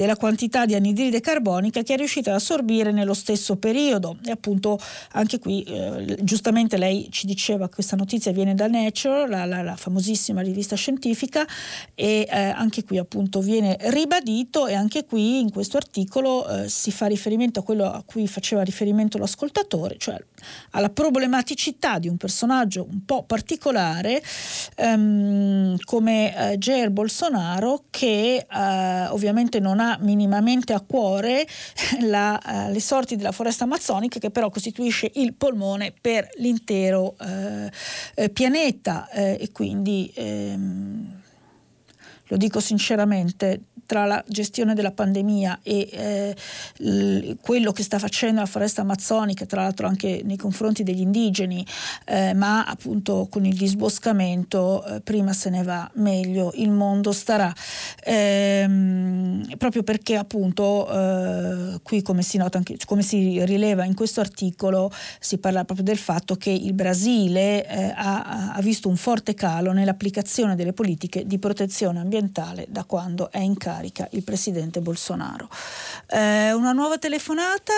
della quantità di anidride carbonica che è riuscita ad assorbire nello stesso periodo. E appunto anche qui, eh, giustamente lei ci diceva che questa notizia viene da Nature, la, la, la famosissima rivista scientifica, e eh, anche qui appunto viene ribadito e anche qui in questo articolo eh, si fa riferimento a quello a cui faceva riferimento l'ascoltatore, cioè alla problematicità di un personaggio un po' particolare ehm, come eh, Jair Bolsonaro che eh, ovviamente non ha minimamente a cuore *laughs* la, eh, le sorti della foresta amazzonica che però costituisce il polmone per l'intero eh, pianeta. E quindi ehm, lo dico sinceramente, tra la gestione della pandemia e eh, l- quello che sta facendo la foresta amazzonica, tra l'altro anche nei confronti degli indigeni, eh, ma appunto con il disboscamento eh, prima se ne va, meglio il mondo starà. Ehm, proprio perché appunto eh, qui come si nota anche, come si rileva in questo articolo, si parla proprio del fatto che il Brasile eh, ha, ha visto un forte calo nell'applicazione delle politiche di protezione ambientale da quando è in carica carica il presidente Bolsonaro. Eh, una nuova telefonata?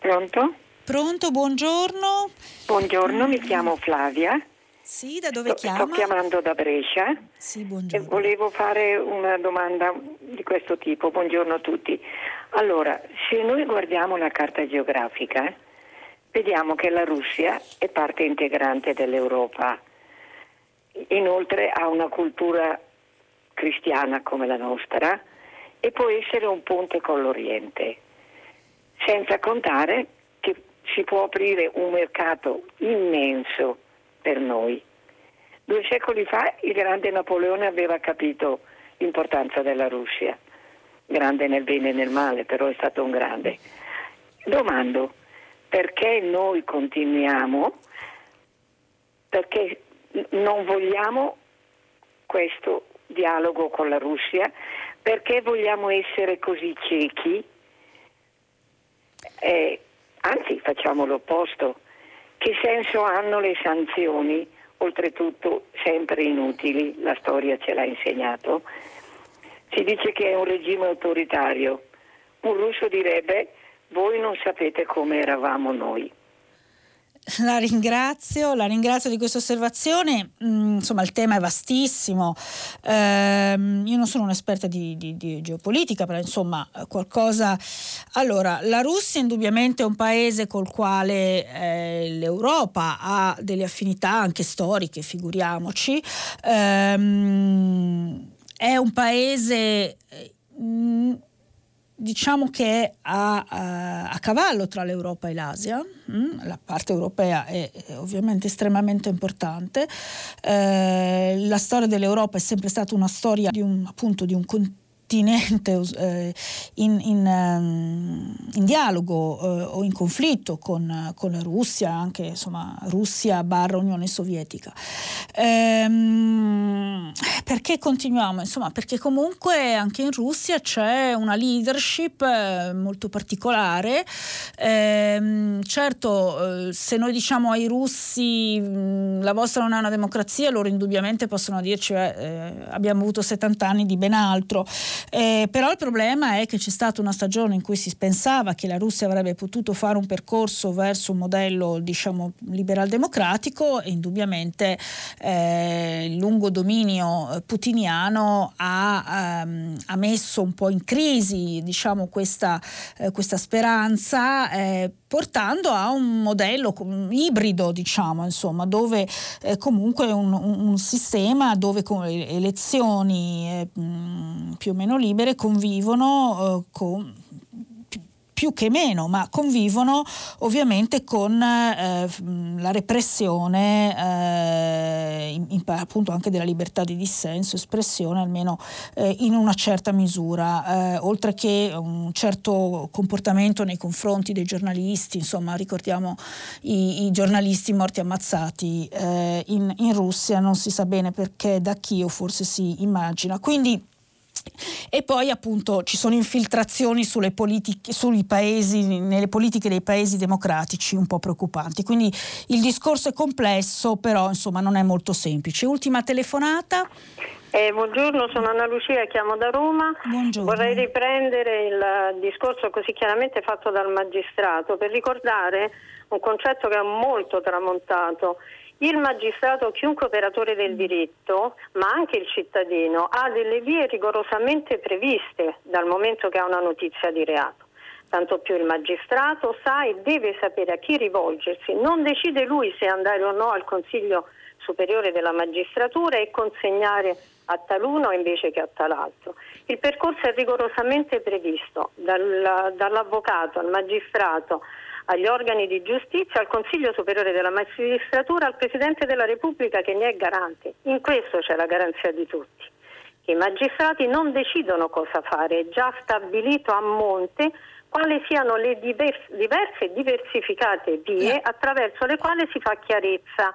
Pronto?
Pronto, buongiorno.
Buongiorno, mi chiamo Flavia.
Sì, da dove
sto,
chiama?
Sto chiamando da Brescia.
Sì, buongiorno.
E volevo fare una domanda di questo tipo. Buongiorno a tutti. Allora, se noi guardiamo la carta geografica, vediamo che la Russia è parte integrante dell'Europa. Inoltre ha una cultura cristiana come la nostra e può essere un ponte con l'Oriente, senza contare che si può aprire un mercato immenso per noi. Due secoli fa il grande Napoleone aveva capito l'importanza della Russia, grande nel bene e nel male, però è stato un grande. Domando, perché noi continuiamo, perché non vogliamo questo dialogo con la Russia, perché vogliamo essere così ciechi? Eh, anzi, facciamo l'opposto. Che senso hanno le sanzioni, oltretutto sempre inutili, la storia ce l'ha insegnato? Si dice che è un regime autoritario. Un russo direbbe, voi non sapete come eravamo noi.
La ringrazio, la ringrazio di questa osservazione. Mm, insomma, il tema è vastissimo. Eh, io non sono un'esperta di, di, di, geopolitica, però insomma, qualcosa. Allora, la Russia indubbiamente è un paese col quale eh, l'Europa ha delle affinità anche storiche, figuriamoci. Eh, è un paese. Mh, diciamo che è a, a, a, cavallo tra l'Europa e l'Asia, mm? la parte europea è, è, ovviamente estremamente importante, eh, la storia dell'Europa è sempre stata una storia di un, appunto, di un continente eh, in, in, um, in, dialogo eh, o in conflitto con, con, la Russia, anche insomma Russia barra Unione Sovietica. Ehm, perché continuiamo? Insomma, perché comunque anche in Russia c'è una leadership eh, molto particolare. Ehm, certo, eh, se noi diciamo ai russi mh, la vostra non è una democrazia, loro indubbiamente possono dirci eh, abbiamo avuto 70 anni di ben altro. Eh, però il problema è che c'è stata una stagione in cui si pensava che la Russia avrebbe potuto fare un percorso verso un modello diciamo liberal democratico e indubbiamente eh, il lungo dominio putiniano ha, ehm, ha, messo un po' in crisi diciamo, questa, eh, questa speranza eh, portando a un modello ibrido, diciamo, insomma, dove eh, comunque un, un, sistema dove elezioni eh, più o meno libere convivono eh, con più che meno, ma convivono ovviamente con eh, la repressione eh, in, in, appunto anche della libertà di dissenso, espressione almeno eh, in una certa misura, eh, oltre che un certo comportamento nei confronti dei giornalisti, insomma ricordiamo i, i giornalisti morti ammazzati eh, in, in Russia, non si sa bene perché, da chi o forse si immagina. Quindi e poi appunto ci sono infiltrazioni sulle politiche, sui paesi, nelle politiche dei paesi democratici un po' preoccupanti. Quindi il discorso è complesso, però insomma non è molto semplice. Ultima telefonata.
Eh, buongiorno, sono Anna Lucia, chiamo da Roma.
Buongiorno.
Vorrei riprendere il discorso così chiaramente fatto dal magistrato per ricordare un concetto che è molto tramontato. Il magistrato, chiunque operatore del diritto, ma anche il cittadino, ha delle vie rigorosamente previste dal momento che ha una notizia di reato. Tanto più il magistrato sa e deve sapere a chi rivolgersi, non decide lui se andare o no al Consiglio superiore della magistratura e consegnare a taluno invece che a tal'altro. Il percorso è rigorosamente previsto dal, dall'avvocato al magistrato agli organi di giustizia, al Consiglio Superiore della Magistratura, al Presidente della Repubblica che ne è garante. In questo c'è la garanzia di tutti. I magistrati non decidono cosa fare, è già stabilito a monte quali siano le diverse e diversificate vie attraverso le quali si fa chiarezza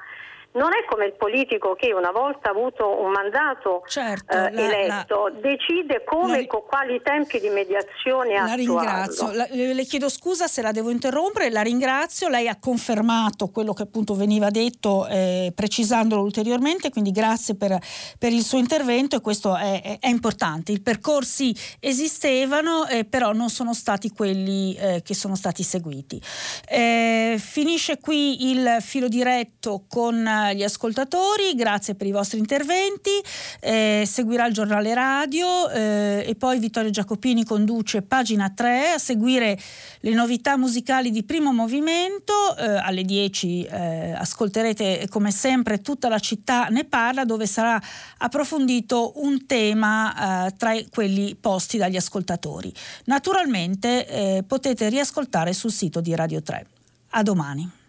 non è come il politico che una volta avuto un mandato
certo,
eh, la, eletto la, decide come e con quali tempi di mediazione
la ringrazio. La, le chiedo scusa se la devo interrompere, la ringrazio. Lei ha confermato quello che appunto veniva detto eh, precisandolo ulteriormente, quindi grazie per, per, il suo intervento e questo è, è, è importante. I percorsi esistevano, eh, però non sono stati quelli eh, che sono stati seguiti. Eh, finisce qui il filo diretto con gli ascoltatori, grazie per i vostri interventi, eh, seguirà il giornale radio eh, e poi Vittorio Giacopini conduce pagina 3 a seguire le novità musicali di primo movimento, eh, alle 10 eh, ascolterete come sempre tutta la città ne parla dove sarà approfondito un tema eh, tra quelli posti dagli ascoltatori. Naturalmente eh, potete riascoltare sul sito di Radio 3. A domani.